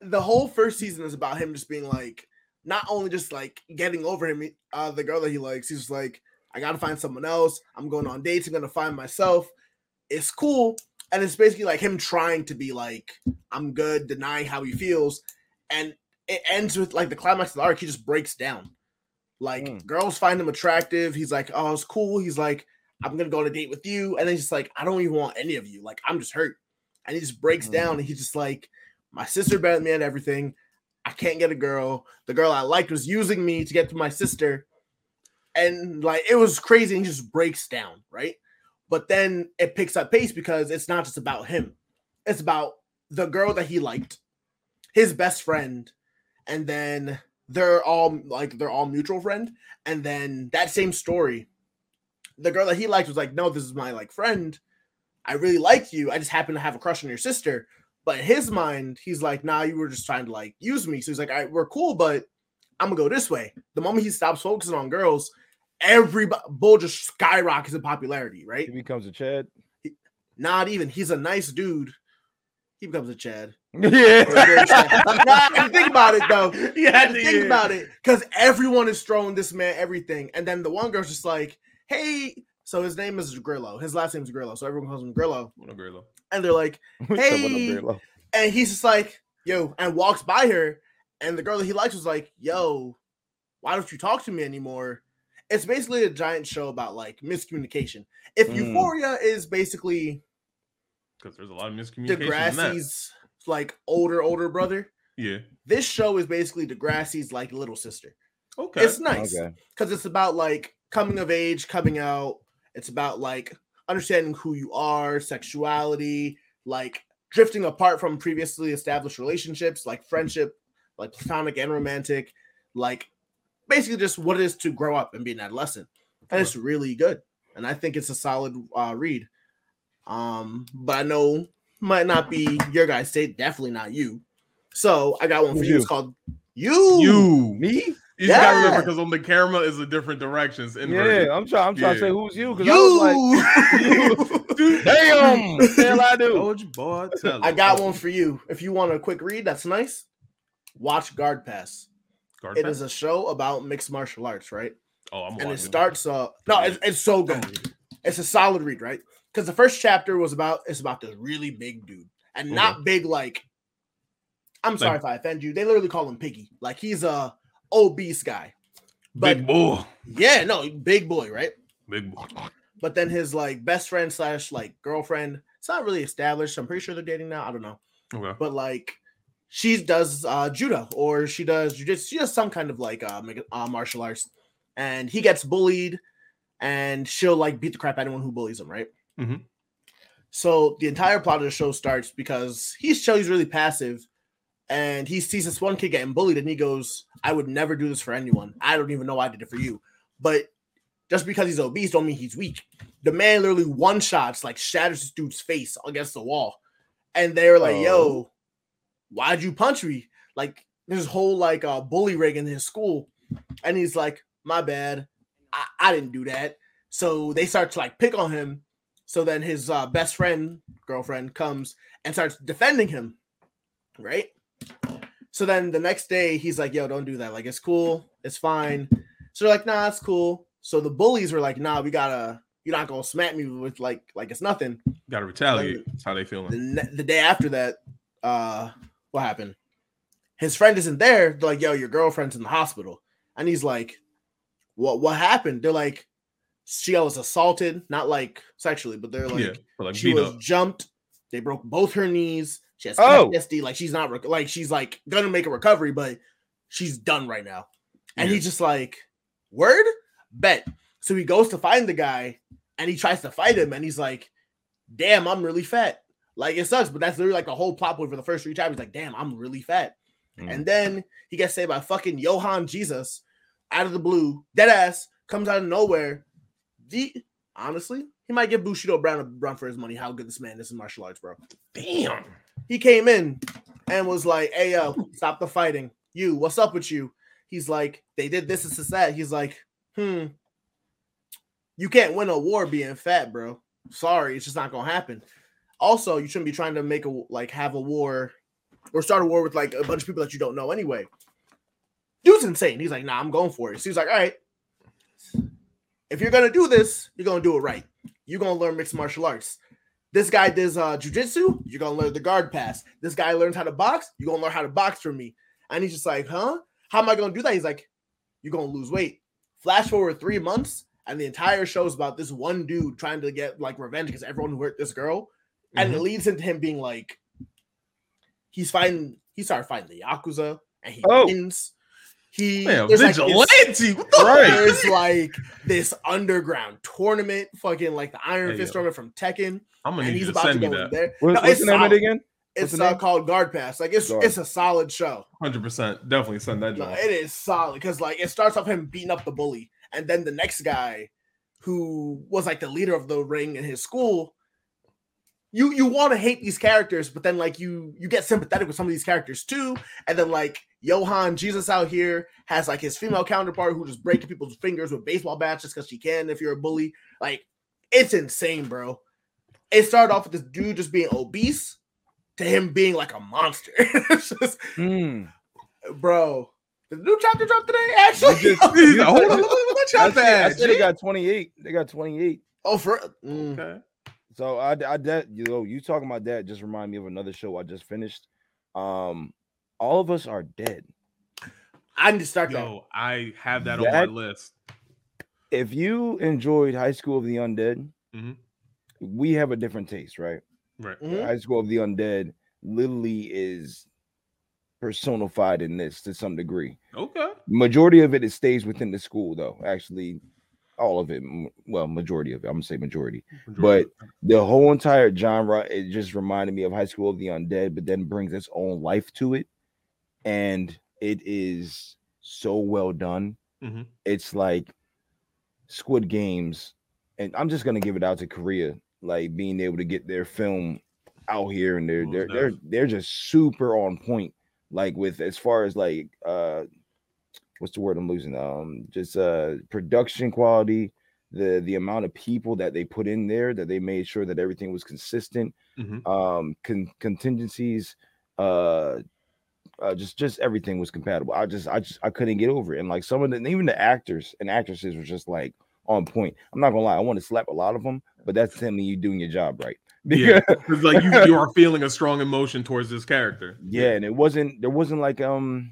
[SPEAKER 3] The whole first season is about him just being like, not only just like getting over him, uh, the girl that he likes. He's just like, I gotta find someone else. I'm going on dates. I'm gonna find myself. It's cool, and it's basically like him trying to be like, I'm good, denying how he feels, and it ends with like the climax of the arc. He just breaks down. Like
[SPEAKER 2] Mm.
[SPEAKER 3] girls find him attractive. He's like, oh, it's cool. He's like, I'm gonna go on a date with you, and then he's just like, I don't even want any of you. Like, I'm just hurt, and he just breaks
[SPEAKER 2] Mm.
[SPEAKER 3] down, and he's just like, my sister better me at everything. I can't get a girl. The girl I liked was using me to get to my sister, and like it was crazy. And he just breaks down, right? But then it picks up pace because it's not just about him; it's about the girl that he liked, his best friend, and then they're all like they're all mutual friend, and then that same story the girl that he liked was like, no, this is my like friend. I really like you. I just happen to have a crush on your sister. But in his mind, he's like, nah, you were just trying to like use me. So he's like, all right, we're cool, but I'm gonna go this way. The moment he stops focusing on girls, every bull just skyrockets in popularity, right?
[SPEAKER 2] he becomes a Chad.
[SPEAKER 3] Not even. He's a nice dude. He becomes a Chad.
[SPEAKER 2] Yeah. (laughs)
[SPEAKER 3] nah, think about it though. (laughs)
[SPEAKER 1] you had to
[SPEAKER 3] think
[SPEAKER 1] hear.
[SPEAKER 3] about it because everyone is throwing this man everything, and then the one girl's just like, "Hey." So his name is Grillo. His last name is Grillo. So everyone calls him Grillo,
[SPEAKER 1] What a Grillo.
[SPEAKER 3] and they're like, (laughs) Hey. and he's just like, "Yo," and walks by her, and the girl that he likes was like, "Yo, why don't you talk to me anymore?" It's basically a giant show about like miscommunication. If
[SPEAKER 2] Mm.
[SPEAKER 3] Euphoria is basically
[SPEAKER 1] Because there's a lot of miscommunication. in that.
[SPEAKER 3] Degrassi's like older older brother,
[SPEAKER 1] Yeah.
[SPEAKER 3] this show is basically Degrassi's like little sister.
[SPEAKER 1] Okay.
[SPEAKER 3] It's nice.
[SPEAKER 2] Okay.
[SPEAKER 3] because it's about like coming of age, coming out. It's about like understanding who you are, sexuality, like drifting apart from previously established relationships, like friendship, like platonic and romantic, like basically just what it is to grow up and be an adolescent. And it's really good. And I think it's a solid uh, read. Um, but I know might not be your guys' state, definitely not you. So I got one for you.
[SPEAKER 2] you?
[SPEAKER 3] It's called you.
[SPEAKER 1] You,
[SPEAKER 2] Me?
[SPEAKER 1] you just gotta remember because on the camera is a different directions. inverted.
[SPEAKER 2] Yeah, I'm trying. I'm trying to say who's you because I was
[SPEAKER 3] You.
[SPEAKER 1] Dude,
[SPEAKER 2] like, (laughs) damn, hell I do?
[SPEAKER 1] Told you, boy. Tell
[SPEAKER 3] I got one for you. If you want a quick read, that's nice. Watch Guard Pass.
[SPEAKER 1] Guard
[SPEAKER 3] It
[SPEAKER 1] pass?
[SPEAKER 3] is a show about mixed martial arts, right?
[SPEAKER 1] Oh, I'm
[SPEAKER 3] and
[SPEAKER 1] watching.
[SPEAKER 3] it starts uh no it's, it's so good it's a solid read right because the first chapter was about it's about this really big dude and not big like i'm sorry
[SPEAKER 1] Like-
[SPEAKER 3] if i offend you they literally call him piggy like he's a obese guy
[SPEAKER 1] Big boy.
[SPEAKER 3] yeah no big boy right
[SPEAKER 1] Big boy.
[SPEAKER 3] but then his like best friend slash like girlfriend it's not really established i'm pretty sure they're dating now i don't know
[SPEAKER 1] Okay.
[SPEAKER 3] but like she does uh judo or she does jujitsu she does some kind of like uh, uh martial arts and he gets bullied and she'll like beat the crap out of anyone who bullies him right
[SPEAKER 1] Mhm.
[SPEAKER 3] so the entire plot of the show starts because he's he's really passive and he sees this one kid getting bullied and he goes i would never do this for anyone i don't even know why i did it for you but just because he's obese don't mean he's weak the man literally one shots like shatters this dude's face against the wall and they were like
[SPEAKER 2] Oh.
[SPEAKER 3] yo why'd you punch me? Like this whole like uh bully rig in his school. And he's like, my bad. I, I didn't do that. So they start to like pick on him. So then his uh, best friend, girlfriend comes and starts defending him. Right? So then the next day he's like, yo, don't do that. Like it's cool. It's fine. So they're like, nah, it's cool. So the bullies were like, nah, we gotta, you're not gonna smack me with like like it's nothing.
[SPEAKER 1] Gotta retaliate. That's how they feeling.
[SPEAKER 3] The, the day after that, uh, what happened? His friend isn't there. They're like, "Yo, your girlfriend's in the hospital," and he's like, "What? What happened?" They're like, "She was assaulted, not like sexually, but they're like,
[SPEAKER 1] yeah. Like
[SPEAKER 3] she was
[SPEAKER 1] up.
[SPEAKER 3] jumped. They broke both her knees. She has
[SPEAKER 2] Oh.
[SPEAKER 3] PTSD. Like she's not rec- like she's like gonna make a recovery, but she's done right now." And
[SPEAKER 1] Yeah.
[SPEAKER 3] he's just like, "Word, bet." So he goes to find the guy, and he tries to fight him, and he's like, "Damn, I'm really fat." Like it sucks, but that's literally like a whole plot point for the first three chapters. He's like, "Damn, I'm really fat."
[SPEAKER 2] Mm.
[SPEAKER 3] And then he gets saved by fucking Johan Jesus out of the blue, dead ass comes out of nowhere. The honestly, he might give Bushido Brown a run for his money. How good this man is in martial arts, bro.
[SPEAKER 1] Damn.
[SPEAKER 3] He came in and was like, "Hey yo, stop the fighting. You, what's up with you?" He's like, "They did this, this, is that." He's like, "Hmm, you can't win a war being fat, bro. Sorry, it's just not gonna happen." Also, you shouldn't be trying to make a like have a war or start a war with like a bunch of people that you don't know anyway. Dude's insane. He's like, nah, I'm going for it. So he's like, all right, if you're gonna do this, you're gonna do it right. You're gonna learn mixed martial arts. This guy does uh jujitsu, you're gonna learn the guard pass. This guy learns how to box, you're gonna learn how to box from me. And he's just like, huh? How am I gonna do that? He's like, you're gonna lose weight. Flash forward three months, and the entire show is about this one dude trying to get like revenge because everyone who hurt this girl. And it leads into him being like, he's fighting, he started fighting the Yakuza and he
[SPEAKER 2] Oh.
[SPEAKER 3] wins. He
[SPEAKER 1] Man,
[SPEAKER 3] there's like this-
[SPEAKER 1] what the
[SPEAKER 2] Right.
[SPEAKER 3] there's like this underground tournament, fucking like the Iron
[SPEAKER 1] Hey,
[SPEAKER 3] Fist
[SPEAKER 1] yo.
[SPEAKER 3] tournament from Tekken,
[SPEAKER 1] I'm gonna
[SPEAKER 3] and
[SPEAKER 1] need
[SPEAKER 3] he's
[SPEAKER 1] you
[SPEAKER 3] about to
[SPEAKER 1] send
[SPEAKER 3] go
[SPEAKER 1] me
[SPEAKER 3] in
[SPEAKER 1] that.
[SPEAKER 3] there.
[SPEAKER 2] What-
[SPEAKER 3] No,
[SPEAKER 2] what's
[SPEAKER 3] it's
[SPEAKER 2] the name of it
[SPEAKER 3] solid.
[SPEAKER 2] again?
[SPEAKER 3] It's
[SPEAKER 2] the
[SPEAKER 3] uh, called Guard Pass. Like it's
[SPEAKER 2] Guard.
[SPEAKER 3] it's a solid show.
[SPEAKER 1] Hundred percent. Definitely send that.
[SPEAKER 3] No, it is solid because like it starts off him beating up the bully, and then the next guy, who was like the leader of the ring in his school, you you want to hate these characters, but then like you you get sympathetic with some of these characters too, and then like Johan Jesus out here has like his female counterpart who just breaking people's fingers with baseball bats just because she can. If you're a bully, like it's insane, bro. It started off with this dude just being obese to him being like a monster. (laughs) it's just
[SPEAKER 2] Mm.
[SPEAKER 3] bro. The new chapter dropped today, actually.
[SPEAKER 2] You just- (laughs)
[SPEAKER 1] He's like, hold on, what
[SPEAKER 2] I
[SPEAKER 1] y'all
[SPEAKER 2] said, I
[SPEAKER 1] bad?
[SPEAKER 2] said they got 28. They got 28.
[SPEAKER 3] oh, for mm.
[SPEAKER 1] Okay.
[SPEAKER 2] So I, I that you know you talking about that just remind me of another show I just finished. Um, all of us are dead.
[SPEAKER 3] I need to start that.
[SPEAKER 1] Yo, I have that on my list.
[SPEAKER 2] If you enjoyed High School of the Undead,
[SPEAKER 1] Mhm.
[SPEAKER 2] we have a different taste, right?
[SPEAKER 1] Right.
[SPEAKER 3] Mhm.
[SPEAKER 2] High School of the Undead literally is personified in this to some degree.
[SPEAKER 1] Okay.
[SPEAKER 2] Majority of it, it stays within the school, though. Actually, all of it. Well, majority of it. I'm gonna say majority. But the whole entire genre it just reminded me of high school of the undead but then brings its own life to it and it is so well done
[SPEAKER 1] Mhm.
[SPEAKER 2] it's like squid games and i'm just gonna give it out to korea like being able to get their film out here and they're they're they're, they're just super on point like with as far as like uh what's the word I'm losing? Um just uh production quality, the the amount of people that they put in there that they made sure that everything was consistent,
[SPEAKER 1] Mhm.
[SPEAKER 2] um con- contingencies, uh uh, just just everything was compatible. I just I just I couldn't get over it. And like some of the even the actors and actresses were just like on point. I'm not gonna lie, I want to slap a lot of them, but that's telling you doing your job right.
[SPEAKER 1] Yeah, (laughs) it's like you, you are feeling a strong emotion towards this character.
[SPEAKER 2] yeah, and it wasn't there wasn't like um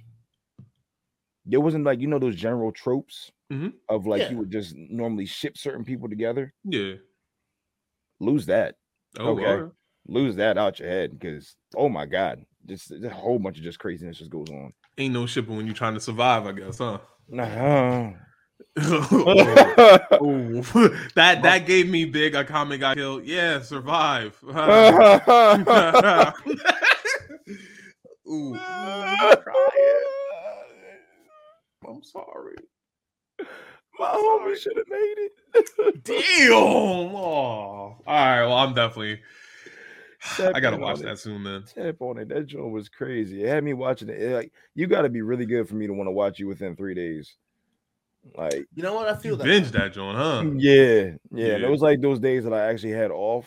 [SPEAKER 2] there wasn't like you know those general tropes
[SPEAKER 1] Mhm.
[SPEAKER 2] of like
[SPEAKER 3] Yeah.
[SPEAKER 2] you would just normally ship certain people together.
[SPEAKER 1] Yeah.
[SPEAKER 2] Lose that.
[SPEAKER 1] Oh,
[SPEAKER 2] Okay.
[SPEAKER 1] alright.
[SPEAKER 2] Lose that out your head because oh my god, just a whole bunch of just craziness just goes on.
[SPEAKER 1] Ain't no shipping when you're trying to survive, I guess, huh?
[SPEAKER 2] Nah. (laughs) (laughs)
[SPEAKER 1] That that gave me big. A comment got killed. Yeah, survive. (laughs) Ooh, I'm sorry.
[SPEAKER 2] My homie should have made it.
[SPEAKER 1] Damn. Oh. All right. Well, I'm definitely. (sighs) I gotta watch
[SPEAKER 2] on it.
[SPEAKER 1] that soon, man.
[SPEAKER 2] Tap on it. That joint was crazy. It had me watching it. It, Like you got to be really good for me to want to watch you within three days. Like
[SPEAKER 3] You know what? I
[SPEAKER 1] You
[SPEAKER 3] feel that.
[SPEAKER 1] binge that joint, huh?
[SPEAKER 2] yeah, yeah. And
[SPEAKER 1] Yeah.
[SPEAKER 2] It was like those days that I actually had off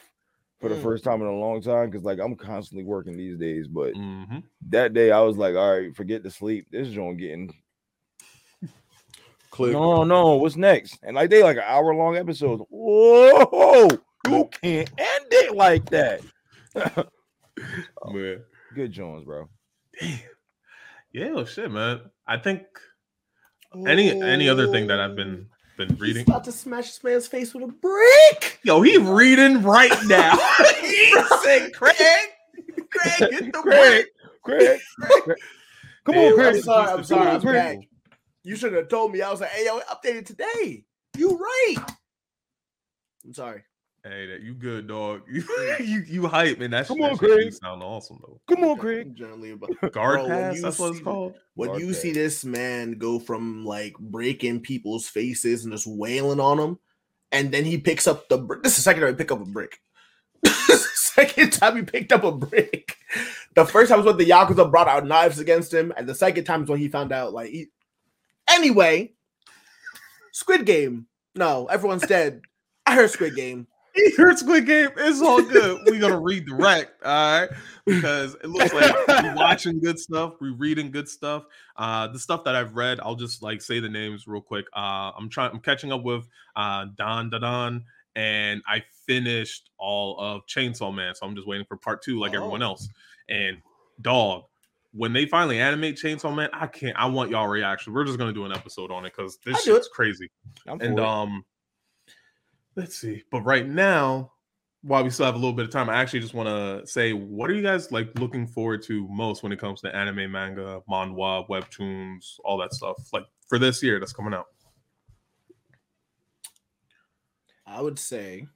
[SPEAKER 2] for the
[SPEAKER 3] Mm.
[SPEAKER 2] first time in a long time because like I'm constantly working these days. But
[SPEAKER 1] hmm
[SPEAKER 2] that day I was like, all right, forget the sleep. This joint getting
[SPEAKER 3] Click.
[SPEAKER 2] no, no. What's next? And like they like an hour long episodes. Whoa, you can't end it like that. (laughs)
[SPEAKER 1] Yeah.
[SPEAKER 2] Good Jones, bro. Damn.
[SPEAKER 1] Yeah. Well, shit, man. I think any any other thing that I've been been reading.
[SPEAKER 3] He's
[SPEAKER 1] reading.
[SPEAKER 3] about to smash this man's face with a brick.
[SPEAKER 1] Yo, he reading right now. (laughs) he (laughs) said, "Craig, Craig, get the
[SPEAKER 2] Craig,
[SPEAKER 1] Craig."
[SPEAKER 2] Craig, Craig. Come
[SPEAKER 1] Damn,
[SPEAKER 2] on,
[SPEAKER 3] I'm
[SPEAKER 2] Craig.
[SPEAKER 3] sorry. I'm sorry. I'm back. You should have told me. I was like, hey, yo, updated today. You right. I'm sorry.
[SPEAKER 1] Hey, that you good, dog. (laughs) You mm. you, you hype, man. That,
[SPEAKER 2] Come on,
[SPEAKER 1] shit do
[SPEAKER 2] Craig.
[SPEAKER 1] sound awesome though.
[SPEAKER 2] Come on, Craig.
[SPEAKER 3] generally about (laughs)
[SPEAKER 1] Guard
[SPEAKER 3] Bro,
[SPEAKER 1] pass.
[SPEAKER 3] you
[SPEAKER 1] That's what it's called.
[SPEAKER 3] when
[SPEAKER 2] Guard
[SPEAKER 3] you see this man go from like breaking people's faces and just wailing on them, and then he picks up the brick. This is the second time he pick up a brick. (laughs) second time he picked up a brick. The first time was when the Yakuza brought out knives against him, and the second time is when he found out like he. Anyway, Squid Game. No, everyone's dead. I heard Squid Game.
[SPEAKER 1] He heard Squid Game. It's all good. We're gonna redirect, all right? Because it looks like we're watching good stuff, we're reading good stuff. Uh, the stuff that I've read, I'll just like say the names real quick. Uh, I'm trying. I'm catching up with uh, Don Don, and I finished all of Chainsaw Man, so I'm just waiting for part two, like everyone
[SPEAKER 3] Oh.
[SPEAKER 1] else. And dog, when they finally animate Chainsaw Man, I can't. I want y'all reaction. We're just gonna do an episode on it because this shit's crazy.
[SPEAKER 2] I'm
[SPEAKER 1] And um, let's see. But right now, while we still have a little bit of time, I actually just want to say, what are you guys like looking forward to most when it comes to anime, manga, manhwa, webtoons, all that stuff? Like for this year that's coming out.
[SPEAKER 3] I would say,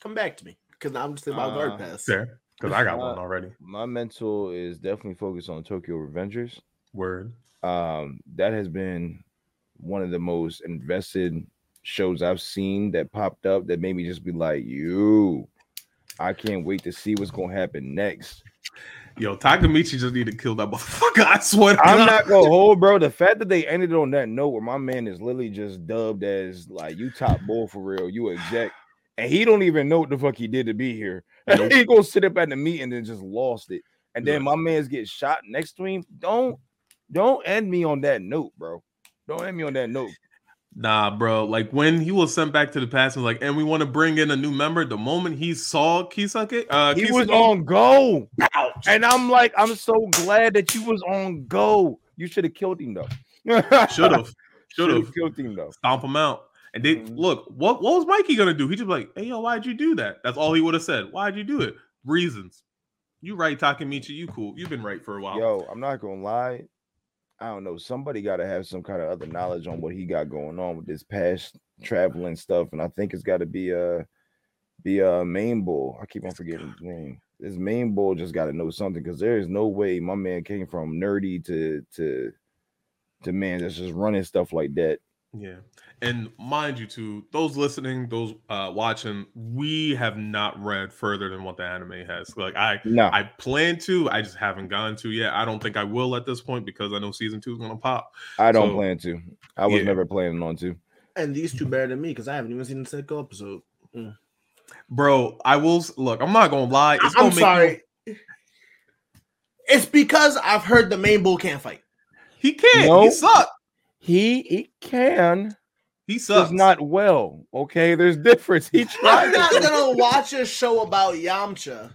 [SPEAKER 3] come back to me because I'm just thinking about
[SPEAKER 2] Uh,
[SPEAKER 3] guard pass.
[SPEAKER 1] Fair, because I got
[SPEAKER 2] Uh,
[SPEAKER 1] one already.
[SPEAKER 2] my mental is definitely focused on Tokyo Revengers.
[SPEAKER 1] Word.
[SPEAKER 2] Um, that has been one of the most invested shows I've seen that popped up that made me just be like, you, I can't wait to see what's gonna happen next.
[SPEAKER 1] Yo, Takemichi just need to kill that motherfucker. I swear. to
[SPEAKER 2] I'm
[SPEAKER 1] God.
[SPEAKER 2] not gonna hold, bro. The fact that they ended on that note where my man is literally just dubbed as like you top bull for real, you exec, and he don't even know what the fuck he did to be here.
[SPEAKER 1] Nope. (laughs)
[SPEAKER 2] he gonna sit up at the meeting and just lost it. And then my man's get shot next to him. Don't don't end me on that note, bro. Don't end me on that note.
[SPEAKER 1] Nah, bro. Like when he was sent back to the past and like, and we want to bring in a new member. The moment he saw Kisaki, uh,
[SPEAKER 2] He was on go.
[SPEAKER 1] Ouch.
[SPEAKER 2] And I'm like, I'm so glad that you was on go. You should have killed him though.
[SPEAKER 1] should have, (laughs) should have
[SPEAKER 2] killed him though.
[SPEAKER 1] stomp him out. And they
[SPEAKER 2] Mhm.
[SPEAKER 1] look, what what was Mikey gonna do? He just like, hey yo, why'd you do that? That's all he would have said. Why'd you do it? Reasons. You right, Takemichi, you cool. You've been right for a while.
[SPEAKER 2] Yo, I'm not gonna lie. I don't know. Somebody got to have some kind of other knowledge on what he got going on with this past traveling stuff, and I think it's got to be uh be uh main bull. I keep on forgetting his name. This main bull just got to know something because there is no way my man came from nerdy to to to man that's just running stuff like that
[SPEAKER 1] Yeah. And mind you, too, those listening, those uh watching, we have not read further than what the anime has. Like I
[SPEAKER 2] No,
[SPEAKER 1] I plan to, I just haven't gone to yet. I don't think I will at this point because I know season two is gonna pop.
[SPEAKER 2] I don't
[SPEAKER 1] so-
[SPEAKER 2] plan to. I was
[SPEAKER 1] Yeah.
[SPEAKER 2] never planning on to.
[SPEAKER 3] And these two better than me because I haven't even seen the second episode.
[SPEAKER 1] Bro, I will look, I'm not gonna lie. It's
[SPEAKER 3] I'm
[SPEAKER 1] gonna make
[SPEAKER 3] sorry. It's because I've heard the main bull can't fight.
[SPEAKER 1] He can't.
[SPEAKER 2] No.
[SPEAKER 1] He sucks.
[SPEAKER 2] He he can,
[SPEAKER 1] He sucks.
[SPEAKER 2] just not well. Okay, there's difference. He (laughs)
[SPEAKER 3] I'm not
[SPEAKER 2] to-
[SPEAKER 3] gonna (laughs) watch a show about Yamcha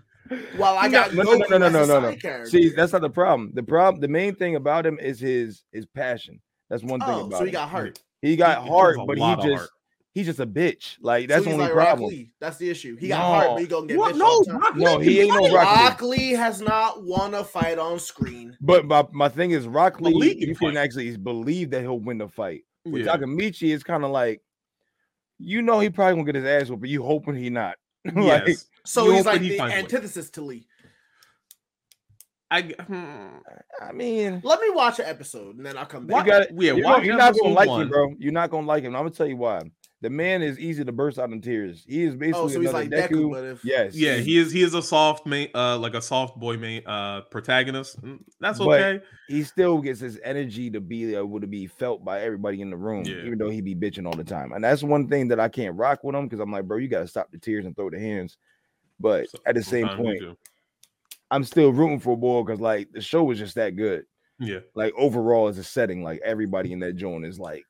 [SPEAKER 3] while I got
[SPEAKER 2] no,
[SPEAKER 3] no,
[SPEAKER 2] no, no, no, no, no, no.
[SPEAKER 3] Character.
[SPEAKER 2] See, that's not the problem. The problem, the main thing about him is his his passion. That's one thing
[SPEAKER 3] oh,
[SPEAKER 2] about
[SPEAKER 3] so he
[SPEAKER 2] him.
[SPEAKER 3] got heart.
[SPEAKER 2] He got
[SPEAKER 1] He- he
[SPEAKER 2] heart,
[SPEAKER 1] has
[SPEAKER 2] but he just
[SPEAKER 1] heart.
[SPEAKER 2] He's just a bitch. Like that's
[SPEAKER 3] so
[SPEAKER 2] the only
[SPEAKER 3] like Rock
[SPEAKER 2] problem.
[SPEAKER 3] Lee. That's the issue. He got
[SPEAKER 2] No.
[SPEAKER 3] heart, but he gonna get
[SPEAKER 1] What?
[SPEAKER 3] bitched
[SPEAKER 1] No,
[SPEAKER 3] all the time.
[SPEAKER 1] Rock
[SPEAKER 2] No,
[SPEAKER 1] Lee
[SPEAKER 2] he ain't no
[SPEAKER 1] fight.
[SPEAKER 2] Rock Lee.
[SPEAKER 3] Rock Lee has not won a fight on screen.
[SPEAKER 2] But my, my thing is, Rock Lee,
[SPEAKER 1] Malik
[SPEAKER 2] you can
[SPEAKER 1] fight.
[SPEAKER 2] actually believe that he'll win the fight. With
[SPEAKER 1] Yeah.
[SPEAKER 2] Takemichi, it's kind of like, you know, he probably gonna get his ass whooped, but you hoping he not. (laughs) like,
[SPEAKER 1] Yes.
[SPEAKER 3] So he's like
[SPEAKER 1] he
[SPEAKER 3] the
[SPEAKER 1] finds way.
[SPEAKER 3] antithesis to Lee.
[SPEAKER 1] I hmm.
[SPEAKER 2] I mean,
[SPEAKER 3] Let me watch an episode and then I'll come
[SPEAKER 2] you
[SPEAKER 3] back.
[SPEAKER 2] got
[SPEAKER 1] Yeah,
[SPEAKER 2] you're,
[SPEAKER 1] watch
[SPEAKER 2] you're not gonna
[SPEAKER 1] episode
[SPEAKER 2] like
[SPEAKER 1] one.
[SPEAKER 2] him, bro. You're not gonna like him. I'm gonna tell you why. The man is easy to burst out in tears. He is basically
[SPEAKER 3] Oh, so he's like Deku,
[SPEAKER 2] Deku.
[SPEAKER 3] but if
[SPEAKER 2] yes,
[SPEAKER 1] Yeah, he is. He is a soft main, uh, like a soft boy main, uh, protagonist. Mm, That's
[SPEAKER 2] But-
[SPEAKER 1] okay.
[SPEAKER 2] he still gets his energy to be able to be felt by everybody in the room,
[SPEAKER 1] Yeah.
[SPEAKER 2] even though he be bitching all the time. And that's one thing that I can't rock with him because I'm like, bro, you gotta stop the tears and throw the hands. But
[SPEAKER 1] So-
[SPEAKER 2] at the same point. I'm still rooting for boy because like the show was just that good.
[SPEAKER 1] yeah,
[SPEAKER 2] Like overall, as a setting, like everybody in that joint is like,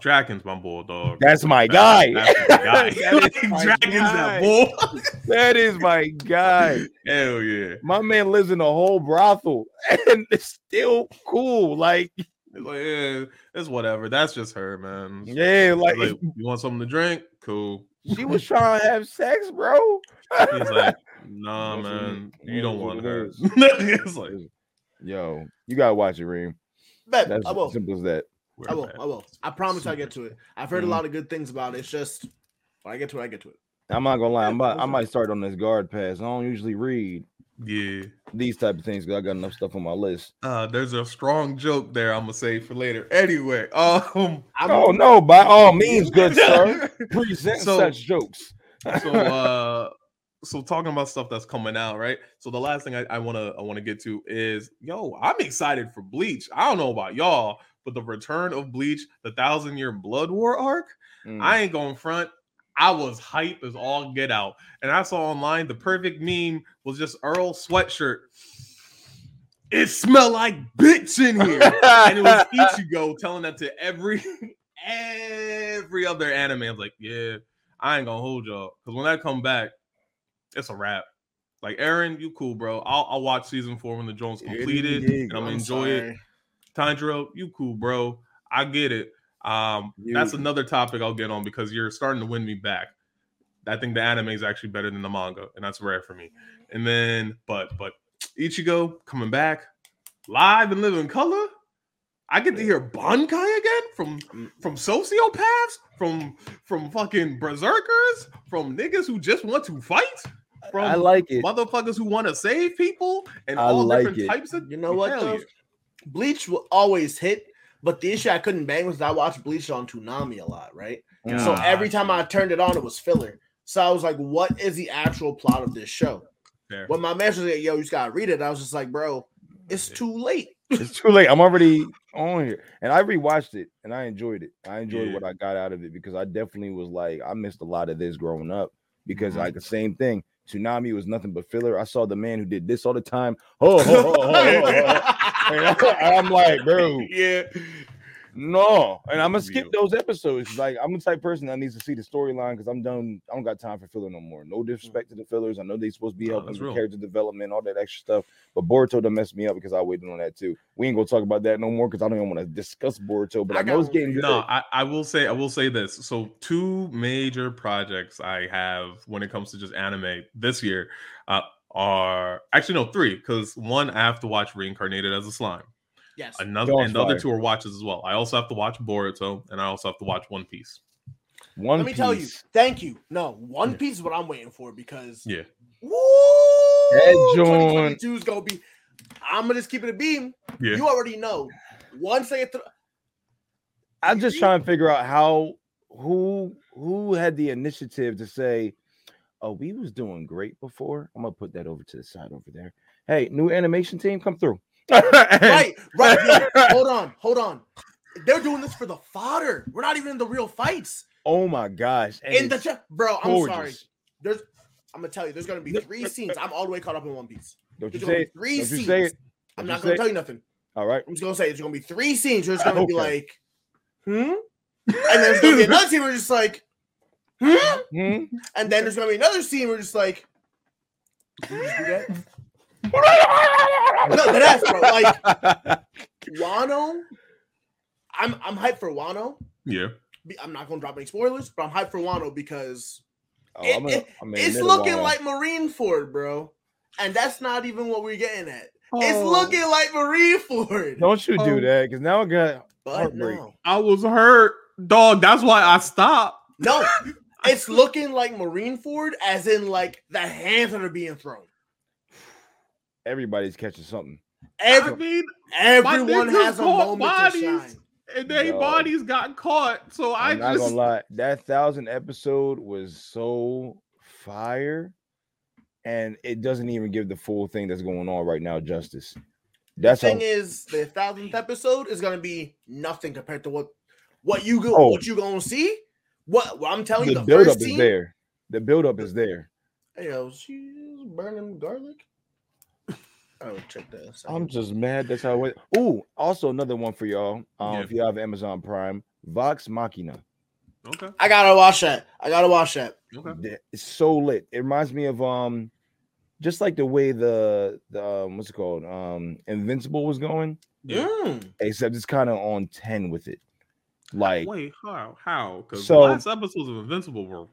[SPEAKER 1] Draken's my bulldog.
[SPEAKER 2] that's my
[SPEAKER 1] That-
[SPEAKER 2] guy.
[SPEAKER 1] That's my guy. (laughs)
[SPEAKER 2] That is my
[SPEAKER 1] Draken's that
[SPEAKER 2] guy.
[SPEAKER 1] bull.
[SPEAKER 2] that is my guy.
[SPEAKER 1] Hell yeah.
[SPEAKER 2] My man lives in a whole brothel (laughs) and it's still cool. Like,
[SPEAKER 1] It's like, yeah, it's whatever. That's just her, man.
[SPEAKER 2] yeah, like,
[SPEAKER 1] Like, you want something to drink? Cool.
[SPEAKER 2] she was trying to have sex, bro.
[SPEAKER 1] He's like, (laughs) nah, man, you don't want her. it's like,
[SPEAKER 2] Yo, you gotta watch it, Reem. That's
[SPEAKER 3] I will.
[SPEAKER 2] simple as that.
[SPEAKER 1] We're
[SPEAKER 3] I will. I will. I promise I'll get to it. I've heard
[SPEAKER 2] Mhm.
[SPEAKER 3] a lot of good things about it. It's just when I get to it, I get to it.
[SPEAKER 2] I'm not gonna lie. I'm about, I might start on this guard pass. I don't usually read
[SPEAKER 1] Yeah.
[SPEAKER 2] these type of things because I got enough stuff on my list.
[SPEAKER 1] Uh, there's a strong joke there. I'm gonna say for later. Anyway, um,
[SPEAKER 3] I'm,
[SPEAKER 2] Oh no, by all means, (laughs) good sir. Present
[SPEAKER 1] So-
[SPEAKER 2] such jokes.
[SPEAKER 1] so uh so talking about stuff that's coming out right so the last thing i want to i want to get to is yo i'm excited for bleach i don't know about y'all but the return of bleach the thousand year blood war arc
[SPEAKER 2] Mm.
[SPEAKER 1] i ain't going front i was hype as all get out and i saw online the perfect meme was just earl sweatshirt it smelled like bitch in here and it was (laughs) Ichigo telling that to every (laughs) every other anime. I was like, yeah, I ain't gonna hold y'all because when I come back, it's a wrap. Like Aaron, you cool, bro. I'll, I'll watch season four when the Jones
[SPEAKER 2] Yeah,
[SPEAKER 1] completed, and I'm gonna
[SPEAKER 3] I'm
[SPEAKER 1] enjoy it.
[SPEAKER 3] Sorry.
[SPEAKER 1] You cool, bro. I get it. Um, that's another topic I'll get on because you're starting to win me back. I think the anime is actually better than the manga, and that's rare for me. And then, but but Ichigo coming back live and live in color. I get to hear Bankai again from
[SPEAKER 3] Mm.
[SPEAKER 1] from sociopaths, from from fucking berserkers, from niggas who just want to fight, from
[SPEAKER 2] I like it.
[SPEAKER 1] motherfuckers who want to save people, and
[SPEAKER 2] I
[SPEAKER 1] all
[SPEAKER 2] like
[SPEAKER 1] different
[SPEAKER 2] it.
[SPEAKER 1] types of.
[SPEAKER 3] You know what
[SPEAKER 1] Hell
[SPEAKER 3] though?
[SPEAKER 1] yeah.
[SPEAKER 3] Bleach will always hit, but the issue I couldn't bang was I watched Bleach on Toonami a lot, right? So every time I turned it on, it was filler. So I was like, "What is the actual plot of this show?"
[SPEAKER 1] Fair.
[SPEAKER 3] When my man was like, "Yo, you just gotta read it," I was just like, "Bro, it's too late." (laughs)
[SPEAKER 2] it's too late. I'm already on here, and I rewatched it, and I enjoyed it. I enjoyed
[SPEAKER 1] Yeah.
[SPEAKER 2] what I got out of it because I definitely was like, I missed a lot of this growing up because
[SPEAKER 1] Mhm.
[SPEAKER 2] like the same thing. Toonami was nothing but filler. I saw the man who did this all the time. Oh, oh, oh, oh, oh, oh. I'm like, bro,
[SPEAKER 1] yeah,
[SPEAKER 2] no. And I'm gonna skip those episodes. Like, I'm the type of person that needs to see the storyline because I'm done. I don't got time for filler no more. No disrespect to the fillers. I know they supposed to be helping
[SPEAKER 1] that's
[SPEAKER 2] with character development, all that extra stuff. But Boruto done messed me up because I waited on that too. We ain't gonna talk about that no more because I don't even want to discuss Boruto. But I,
[SPEAKER 3] I
[SPEAKER 2] know
[SPEAKER 3] got
[SPEAKER 2] it's getting
[SPEAKER 3] for
[SPEAKER 2] good.
[SPEAKER 1] No, I, I will say I will say this. So two major projects I have when it comes to just anime this year uh, are actually no three because one I have to watch Reincarnated as a Slime.
[SPEAKER 3] Yes,
[SPEAKER 1] Another
[SPEAKER 2] Dog's
[SPEAKER 1] and the other
[SPEAKER 2] fire.
[SPEAKER 1] two are watches as well. I also have to watch Boruto and I also have to watch One Piece.
[SPEAKER 2] One
[SPEAKER 3] let me tell you, thank you. No, One
[SPEAKER 1] Yeah.
[SPEAKER 3] Piece is what I'm waiting for because
[SPEAKER 1] Yeah.
[SPEAKER 3] woo,
[SPEAKER 2] That joint.
[SPEAKER 3] 2022 is gonna be. I'm gonna just keep it a beam.
[SPEAKER 1] Yeah.
[SPEAKER 3] You already know. Once they throw,
[SPEAKER 2] I'm just trying to figure out how who who had the initiative to say, "Oh, we was doing great before." I'm gonna put that over to the side over there. Hey, new animation team, come through. (laughs)
[SPEAKER 3] Right, right. (laughs) hold on, hold on. They're doing this for the fodder. We're not even in the real fights.
[SPEAKER 2] Oh my gosh! and
[SPEAKER 3] in the bro, I'm sorry. There's, I'm gonna tell you, there's gonna be three scenes. I'm all the way caught up in One Piece.
[SPEAKER 2] Don't you
[SPEAKER 3] There's
[SPEAKER 2] say
[SPEAKER 3] three scenes.
[SPEAKER 2] say?
[SPEAKER 3] I'm
[SPEAKER 2] Don't
[SPEAKER 3] gonna tell you nothing.
[SPEAKER 2] All right.
[SPEAKER 3] I'm just gonna say there's gonna be three scenes where it's gonna be like, hmm, (laughs) and then there's gonna be another scene where just like, hmm,
[SPEAKER 2] Hmm?
[SPEAKER 3] and then there's gonna be another scene where just like, "Did you just do that?" no, that's bro. Like (laughs) Wano, I'm I'm hyped for Wano.
[SPEAKER 1] Yeah.
[SPEAKER 3] I'm not gonna drop any spoilers, but I'm hyped for Wano because
[SPEAKER 2] Oh,
[SPEAKER 3] It-
[SPEAKER 2] I'm gonna-
[SPEAKER 3] it-
[SPEAKER 2] I'm gonna
[SPEAKER 3] it's looking
[SPEAKER 2] Wano.
[SPEAKER 3] like Marineford, bro. And that's not even what we're getting at. It's
[SPEAKER 1] Oh,
[SPEAKER 3] looking like Marineford.
[SPEAKER 2] Don't you do
[SPEAKER 1] Oh.
[SPEAKER 2] that? Because now I got
[SPEAKER 3] but
[SPEAKER 2] heartbreak.
[SPEAKER 3] no.
[SPEAKER 1] I was hurt, dog. That's why I stopped.
[SPEAKER 3] No, it's looking like Marineford, as in like the hands that are being thrown.
[SPEAKER 2] Everybody's catching something.
[SPEAKER 1] I mean,
[SPEAKER 3] everyone has a
[SPEAKER 1] caught
[SPEAKER 3] moment
[SPEAKER 1] bodies.
[SPEAKER 3] to shine.
[SPEAKER 1] and their
[SPEAKER 2] Yo.
[SPEAKER 1] bodies got caught. So I
[SPEAKER 2] I'm not
[SPEAKER 1] just
[SPEAKER 2] gonna lie, that thousand episode was so fire, and it doesn't even give the full thing that's going on right now justice. That's
[SPEAKER 3] the
[SPEAKER 2] how,
[SPEAKER 3] thing is, the thousandth episode is gonna be nothing compared to what what you go
[SPEAKER 2] Oh.
[SPEAKER 3] what you gonna see. What, what I'm telling you,
[SPEAKER 2] the
[SPEAKER 3] the,
[SPEAKER 2] build up
[SPEAKER 3] first
[SPEAKER 2] is there. The build up is there.
[SPEAKER 3] Hey, yo, she's burning garlic. Oh, check that. out.
[SPEAKER 2] I'm just mad. That's how it went. Oh, also another one for y'all. Um,
[SPEAKER 1] Yeah.
[SPEAKER 2] if you have Amazon Prime, Vox Machina.
[SPEAKER 1] okay.
[SPEAKER 3] I gotta watch that. I gotta watch that.
[SPEAKER 1] Okay.
[SPEAKER 2] It's so lit. It reminds me of um, just like the way the the um, what's it called um, Invincible was going.
[SPEAKER 1] Yeah.
[SPEAKER 3] Mm.
[SPEAKER 2] except it's kind of on 10 with it. Like,
[SPEAKER 1] Wait, how? How? Because
[SPEAKER 2] So-
[SPEAKER 1] the last episodes of Invincible were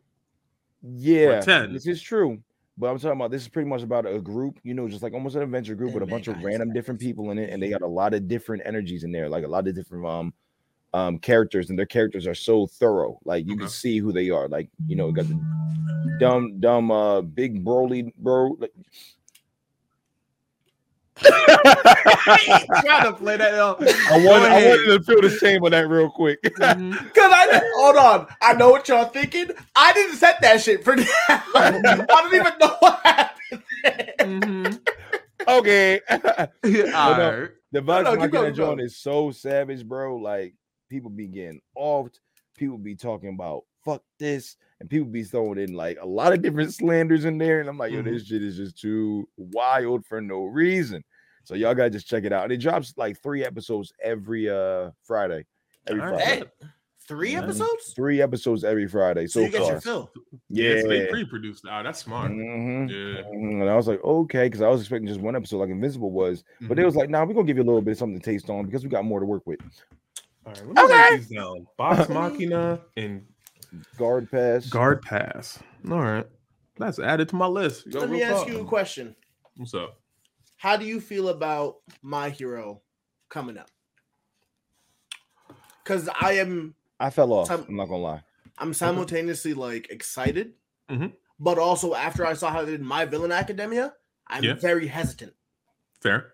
[SPEAKER 2] yeah,
[SPEAKER 1] 10.
[SPEAKER 2] this is true. But I'm talking about this is pretty much about a group, you know, just like almost an adventure group with a bunch of random different people in it, and they got a lot of different energies in there, like a lot of different um um characters, and their characters are so thorough. Like you can see who they are. Like, you know, got the dumb, dumb uh big broly bro. Like, (laughs)
[SPEAKER 1] trying to play that out.
[SPEAKER 2] I wanted, I wanted to feel the shame of that real quick.
[SPEAKER 1] Mhm. (laughs)
[SPEAKER 3] Cause I hold on, I know what y'all thinking. I didn't set that shit for (laughs) that. I don't even know what happened.
[SPEAKER 1] Mhm.
[SPEAKER 2] okay. (laughs)
[SPEAKER 1] All
[SPEAKER 2] no.
[SPEAKER 1] right.
[SPEAKER 2] The Vox
[SPEAKER 3] no, keep
[SPEAKER 2] Machina
[SPEAKER 3] going,
[SPEAKER 2] joint is so savage, bro. Like people be getting off, people be talking about fuck this, and people be throwing in like a lot of different slanders in there. And I'm like, yo,
[SPEAKER 1] Mhm.
[SPEAKER 2] this shit is just too wild for no reason. So y'all gotta just check it out. And it drops like three episodes every uh Friday. Every
[SPEAKER 1] All right.
[SPEAKER 2] Friday.
[SPEAKER 3] Hey, three episodes?
[SPEAKER 2] Three episodes every Friday.
[SPEAKER 3] So
[SPEAKER 2] So
[SPEAKER 3] you get
[SPEAKER 2] far.
[SPEAKER 3] your fill.
[SPEAKER 1] Yeah. so they
[SPEAKER 2] Yeah.
[SPEAKER 1] pre-produced. Oh, that's smart.
[SPEAKER 2] Mhm.
[SPEAKER 1] Yeah.
[SPEAKER 2] Mhm. And I was like, okay, because I was expecting just one episode like Invincible was, but they
[SPEAKER 1] Mhm.
[SPEAKER 2] was like, nah, we're gonna give you a little bit of something to taste on because we got more to work with.
[SPEAKER 1] All right, let me write
[SPEAKER 2] Okay.
[SPEAKER 1] these down. Vox (laughs) Machina and
[SPEAKER 2] Guard pass.
[SPEAKER 1] Guard Pass. All right. That's added to my list. Yo,
[SPEAKER 3] Let me ask
[SPEAKER 1] talk.
[SPEAKER 3] you a question.
[SPEAKER 1] What's up?
[SPEAKER 3] How do you feel about my hero coming up? Because I am
[SPEAKER 2] I fell off.
[SPEAKER 3] Some-
[SPEAKER 2] I'm not gonna lie.
[SPEAKER 3] I'm simultaneously like excited,
[SPEAKER 1] Mhm.
[SPEAKER 3] but also after I saw how they did My Villain Academia, I'm
[SPEAKER 1] Yeah.
[SPEAKER 3] very hesitant
[SPEAKER 1] Fair.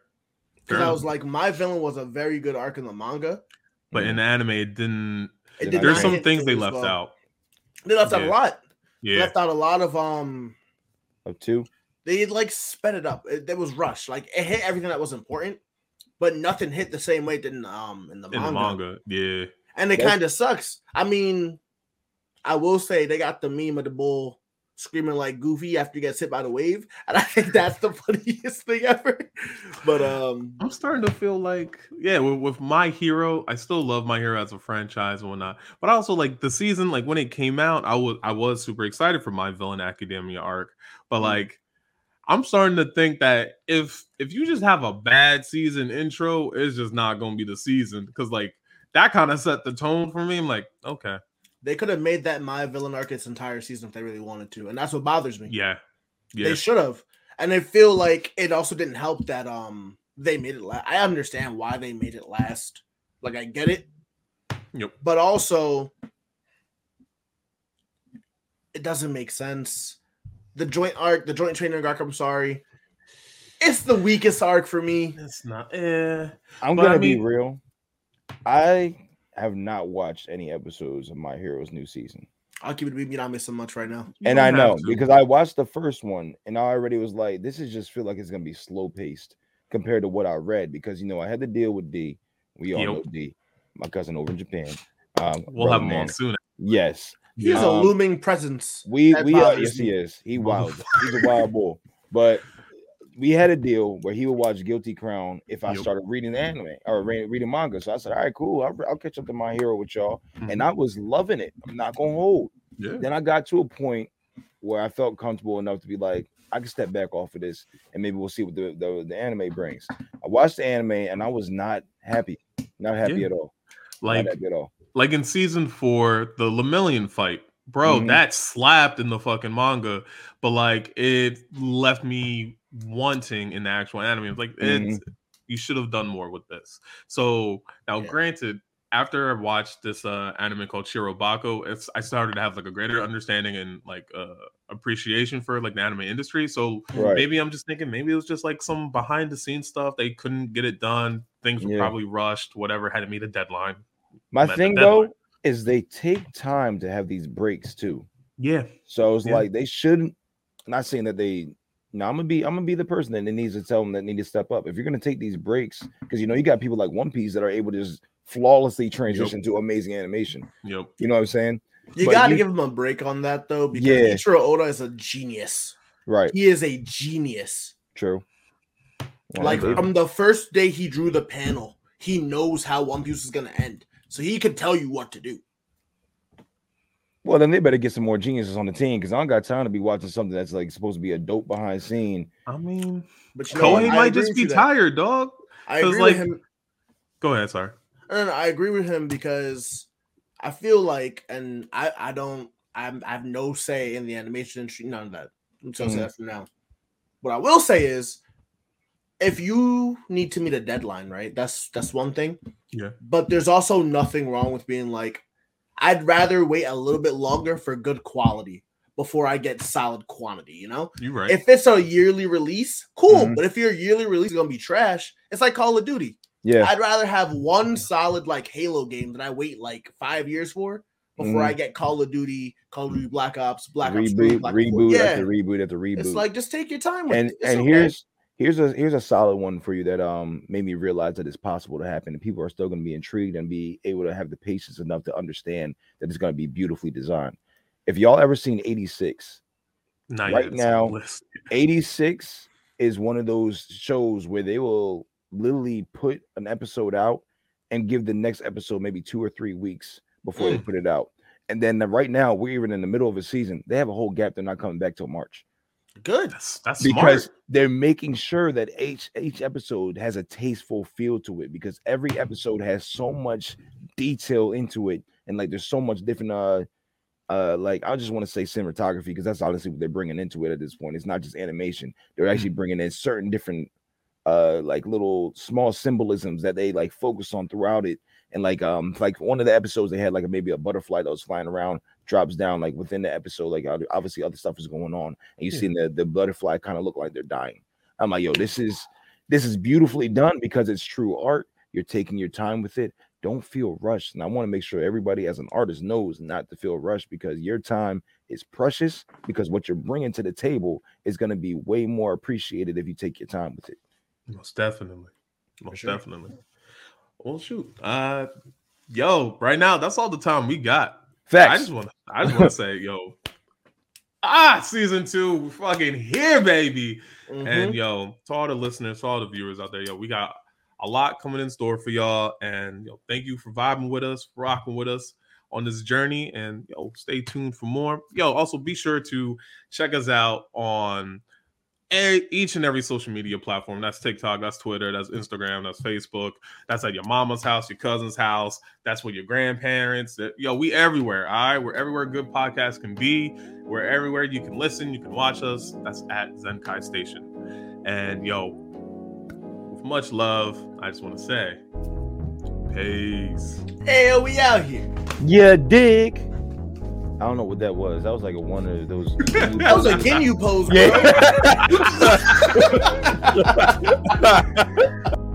[SPEAKER 3] because I was like, My Villain was a very good arc in the manga.
[SPEAKER 1] but in the anime, it didn't.
[SPEAKER 3] It
[SPEAKER 2] Did
[SPEAKER 3] did
[SPEAKER 1] There's some things they left
[SPEAKER 3] well.
[SPEAKER 1] out.
[SPEAKER 3] They left out a
[SPEAKER 1] Yeah.
[SPEAKER 3] lot. They
[SPEAKER 1] Yeah.
[SPEAKER 3] left out a lot of um.
[SPEAKER 2] of two.
[SPEAKER 3] They like sped it up. It, it was rushed. Like it hit everything that was important, but nothing hit the same way it did in um in the
[SPEAKER 1] In
[SPEAKER 3] manga.
[SPEAKER 1] the manga. Yeah.
[SPEAKER 3] And it
[SPEAKER 2] That's-
[SPEAKER 3] kind of sucks. I mean, I will say they got the meme of the bull screaming like Goofy after he gets hit by the wave, and I think that's the (laughs) funniest thing ever. But um,
[SPEAKER 1] I'm starting to feel like, yeah, with, with my hero, I still love my hero as a franchise and whatnot. But I also like the season, like when it came out, I was I was super excited for my villain academia arc. But
[SPEAKER 3] Mhm.
[SPEAKER 1] like I'm starting to think that if if you just have a bad season intro, it's just not gonna be the season. Cause like that kind of set the tone for me. I'm like, okay,
[SPEAKER 3] they could have made that my villain arc its entire season if they really wanted to, and that's what bothers me.
[SPEAKER 1] yeah.
[SPEAKER 3] They should have, and I feel like it also didn't help that um they made it last. I understand why they made it last. Like I get it,
[SPEAKER 1] Yep.
[SPEAKER 3] but also it doesn't make sense. The joint arc, the joint training arc. I'm sorry, it's the weakest arc for me.
[SPEAKER 1] It's not eh.
[SPEAKER 2] I'm
[SPEAKER 1] But
[SPEAKER 2] gonna be
[SPEAKER 1] mean-
[SPEAKER 2] real. I have not watched any episodes of My Hero's new season.
[SPEAKER 3] I'll keep it beat. You're not missing much right now.
[SPEAKER 1] You
[SPEAKER 2] and I know
[SPEAKER 1] to.
[SPEAKER 2] because I watched the first one and I already was like, this is just feel like it's gonna be slow paced compared to what I read because you know I had to deal with D. We all
[SPEAKER 1] Yep.
[SPEAKER 2] know D, my cousin over in Japan. Um,
[SPEAKER 1] We'll have him on soon.
[SPEAKER 2] Yes,
[SPEAKER 3] He's a
[SPEAKER 2] Um,
[SPEAKER 3] looming presence.
[SPEAKER 2] we we uh,
[SPEAKER 3] bothers
[SPEAKER 2] yes he is. He wild. He's a wild bull. But we had a deal where he would watch Guilty Crown if I
[SPEAKER 1] Yep.
[SPEAKER 2] started reading the anime or re- reading manga. So I said, all right, cool. I'll, I'll catch up to my hero with y'all.
[SPEAKER 1] Mhm.
[SPEAKER 2] And I was loving it. I'm not gonna hold.
[SPEAKER 1] Yeah.
[SPEAKER 2] Then I got to a point where I felt comfortable enough to be like, I can step back off of this and maybe we'll see what the, the, the anime brings. I watched the anime and I was not happy. Not happy
[SPEAKER 1] Yeah.
[SPEAKER 2] at all.
[SPEAKER 1] Like
[SPEAKER 2] at all.
[SPEAKER 1] like in season four, the Lemillion fight, bro,
[SPEAKER 2] Mhm.
[SPEAKER 1] that slapped in the fucking manga, but like it left me wanting in the actual anime. It's like it's you should have done more with this. So now,
[SPEAKER 3] Yeah.
[SPEAKER 1] granted, after I watched this uh anime called Shirobako, it's I started to have like a greater understanding and like uh appreciation for like the anime industry. So
[SPEAKER 2] Right.
[SPEAKER 1] maybe I'm just thinking maybe it was just like some behind the scenes stuff. They couldn't get it done. Things were
[SPEAKER 2] Yeah.
[SPEAKER 1] probably rushed, whatever, had to meet a deadline.
[SPEAKER 2] My
[SPEAKER 1] met
[SPEAKER 2] thing
[SPEAKER 1] deadline.
[SPEAKER 2] though is they take time to have these breaks too.
[SPEAKER 1] Yeah.
[SPEAKER 2] So it's
[SPEAKER 1] Yeah.
[SPEAKER 2] like they shouldn't. Not saying that they. No, I'm gonna be. I'm gonna be the person that needs to tell them that need to step up. If you're gonna take these breaks, because you know you got people like One Piece that are able to just flawlessly transition to amazing animation.
[SPEAKER 1] Yep.
[SPEAKER 2] You know what I'm saying?
[SPEAKER 3] You
[SPEAKER 2] But
[SPEAKER 3] got to
[SPEAKER 2] you-
[SPEAKER 3] give him a break on that though, because
[SPEAKER 2] Yeah.
[SPEAKER 3] Ichiro Oda is a genius.
[SPEAKER 2] Right.
[SPEAKER 3] He is a genius.
[SPEAKER 2] True. Yeah,
[SPEAKER 3] like
[SPEAKER 2] they-
[SPEAKER 3] from the first day he drew the panel, he knows how One Piece is gonna end, so he can tell you what to do.
[SPEAKER 2] Well, then they better get some more geniuses on the team because I don't got time to be watching something that's like supposed to be a dope behind scene.
[SPEAKER 1] I mean,
[SPEAKER 3] But you know, what?
[SPEAKER 1] Koei
[SPEAKER 3] I
[SPEAKER 1] might just be
[SPEAKER 3] you that-
[SPEAKER 1] tired, dog.
[SPEAKER 3] I agree
[SPEAKER 1] like-
[SPEAKER 3] with him.
[SPEAKER 1] Go ahead, sorry.
[SPEAKER 3] And I agree with him because I feel like, and I, I don't, I'm, I have no say in the animation industry. None of that. I'm just gonna say that for now. What I will say is, if you need to meet a deadline, right? That's that's one thing.
[SPEAKER 1] Yeah.
[SPEAKER 3] But there's also nothing wrong with being like, I'd rather wait a little bit longer for good quality before I get solid quantity. You know,
[SPEAKER 1] You right.
[SPEAKER 3] if it's a yearly release, cool.
[SPEAKER 2] Mhm.
[SPEAKER 3] But if your yearly release is gonna be trash, it's like Call of Duty.
[SPEAKER 2] Yeah.
[SPEAKER 3] I'd rather have one solid like Halo game than I wait like five years for before
[SPEAKER 2] Mhm.
[SPEAKER 3] I get Call of Duty, Call of Duty Black Ops, Black Ops 3,
[SPEAKER 2] reboot,
[SPEAKER 3] Black Ops 4.
[SPEAKER 2] reboot
[SPEAKER 3] Yeah,
[SPEAKER 2] after reboot after reboot.
[SPEAKER 3] it's like just take your time with
[SPEAKER 2] and
[SPEAKER 3] it. It's
[SPEAKER 2] and
[SPEAKER 3] okay.
[SPEAKER 2] here's here's a here's a solid one for you that um made me realize that it's possible to happen and people are still going to be intrigued and be able to have the patience enough to understand that it's going to be beautifully designed. If y'all ever seen 86
[SPEAKER 1] Not
[SPEAKER 2] right now- (laughs) 86 is one of those shows where they will literally put an episode out and give the next episode maybe two or three weeks before they
[SPEAKER 3] Mm.
[SPEAKER 2] put it out. And then right now we're even in the middle of a season they have a whole gap they're not coming back till march
[SPEAKER 3] good.
[SPEAKER 1] That's that's
[SPEAKER 2] because
[SPEAKER 1] smart.
[SPEAKER 2] they're making sure that each each episode has a tasteful feel to it because every episode has so much detail into it and like there's so much different uh uh like I just want to say cinematography because that's honestly what they're bringing into it at this point. It's not just animation. They're actually bringing in certain different uh like little small symbolisms that they like focus on throughout it. And like um like one of the episodes they had like maybe a butterfly that was flying around drops down like within the episode like obviously other stuff is going on. And you
[SPEAKER 1] Yeah.
[SPEAKER 2] see the the butterfly kind of look like they're dying. I'm like yo this is this is beautifully done because it's true art. You're taking your time with it. Don't feel rushed. And i want to make sure everybody as an artist knows not to feel rushed because your time is precious because what you're bringing to the table is going to be way more appreciated if you take your time with it
[SPEAKER 1] Most definitely. Most
[SPEAKER 3] sure.
[SPEAKER 1] definitely. Well, shoot. Uh, yo, right now that's all the time we got.
[SPEAKER 2] Facts.
[SPEAKER 1] I just want to. I just want to say, yo, ah, season two, we're fucking here, baby.
[SPEAKER 3] Mhm.
[SPEAKER 1] And yo, to all the listeners, to all the viewers out there, yo, we got a lot coming in store for y'all. And yo, thank you for vibing with us, rocking with us on this journey. And yo, stay tuned for more. Yo, also be sure to check us out on e- each and every social media platform. That's TikTok, that's Twitter, that's Instagram, that's Facebook. That's at your mama's house, your cousin's house. That's with your grandparents. That- Yo, we everywhere. All right, we're everywhere good podcasts can be. We're everywhere you can listen, you can watch us. That's at Zenkai Station. And yo, with much love, I just want to say, peace.
[SPEAKER 3] Hey, we out here.
[SPEAKER 2] yeah dig i don't know what that was that was like a one of those (laughs)
[SPEAKER 3] That was a Ginyu pose, bro.
[SPEAKER 2] yeah (laughs) (laughs)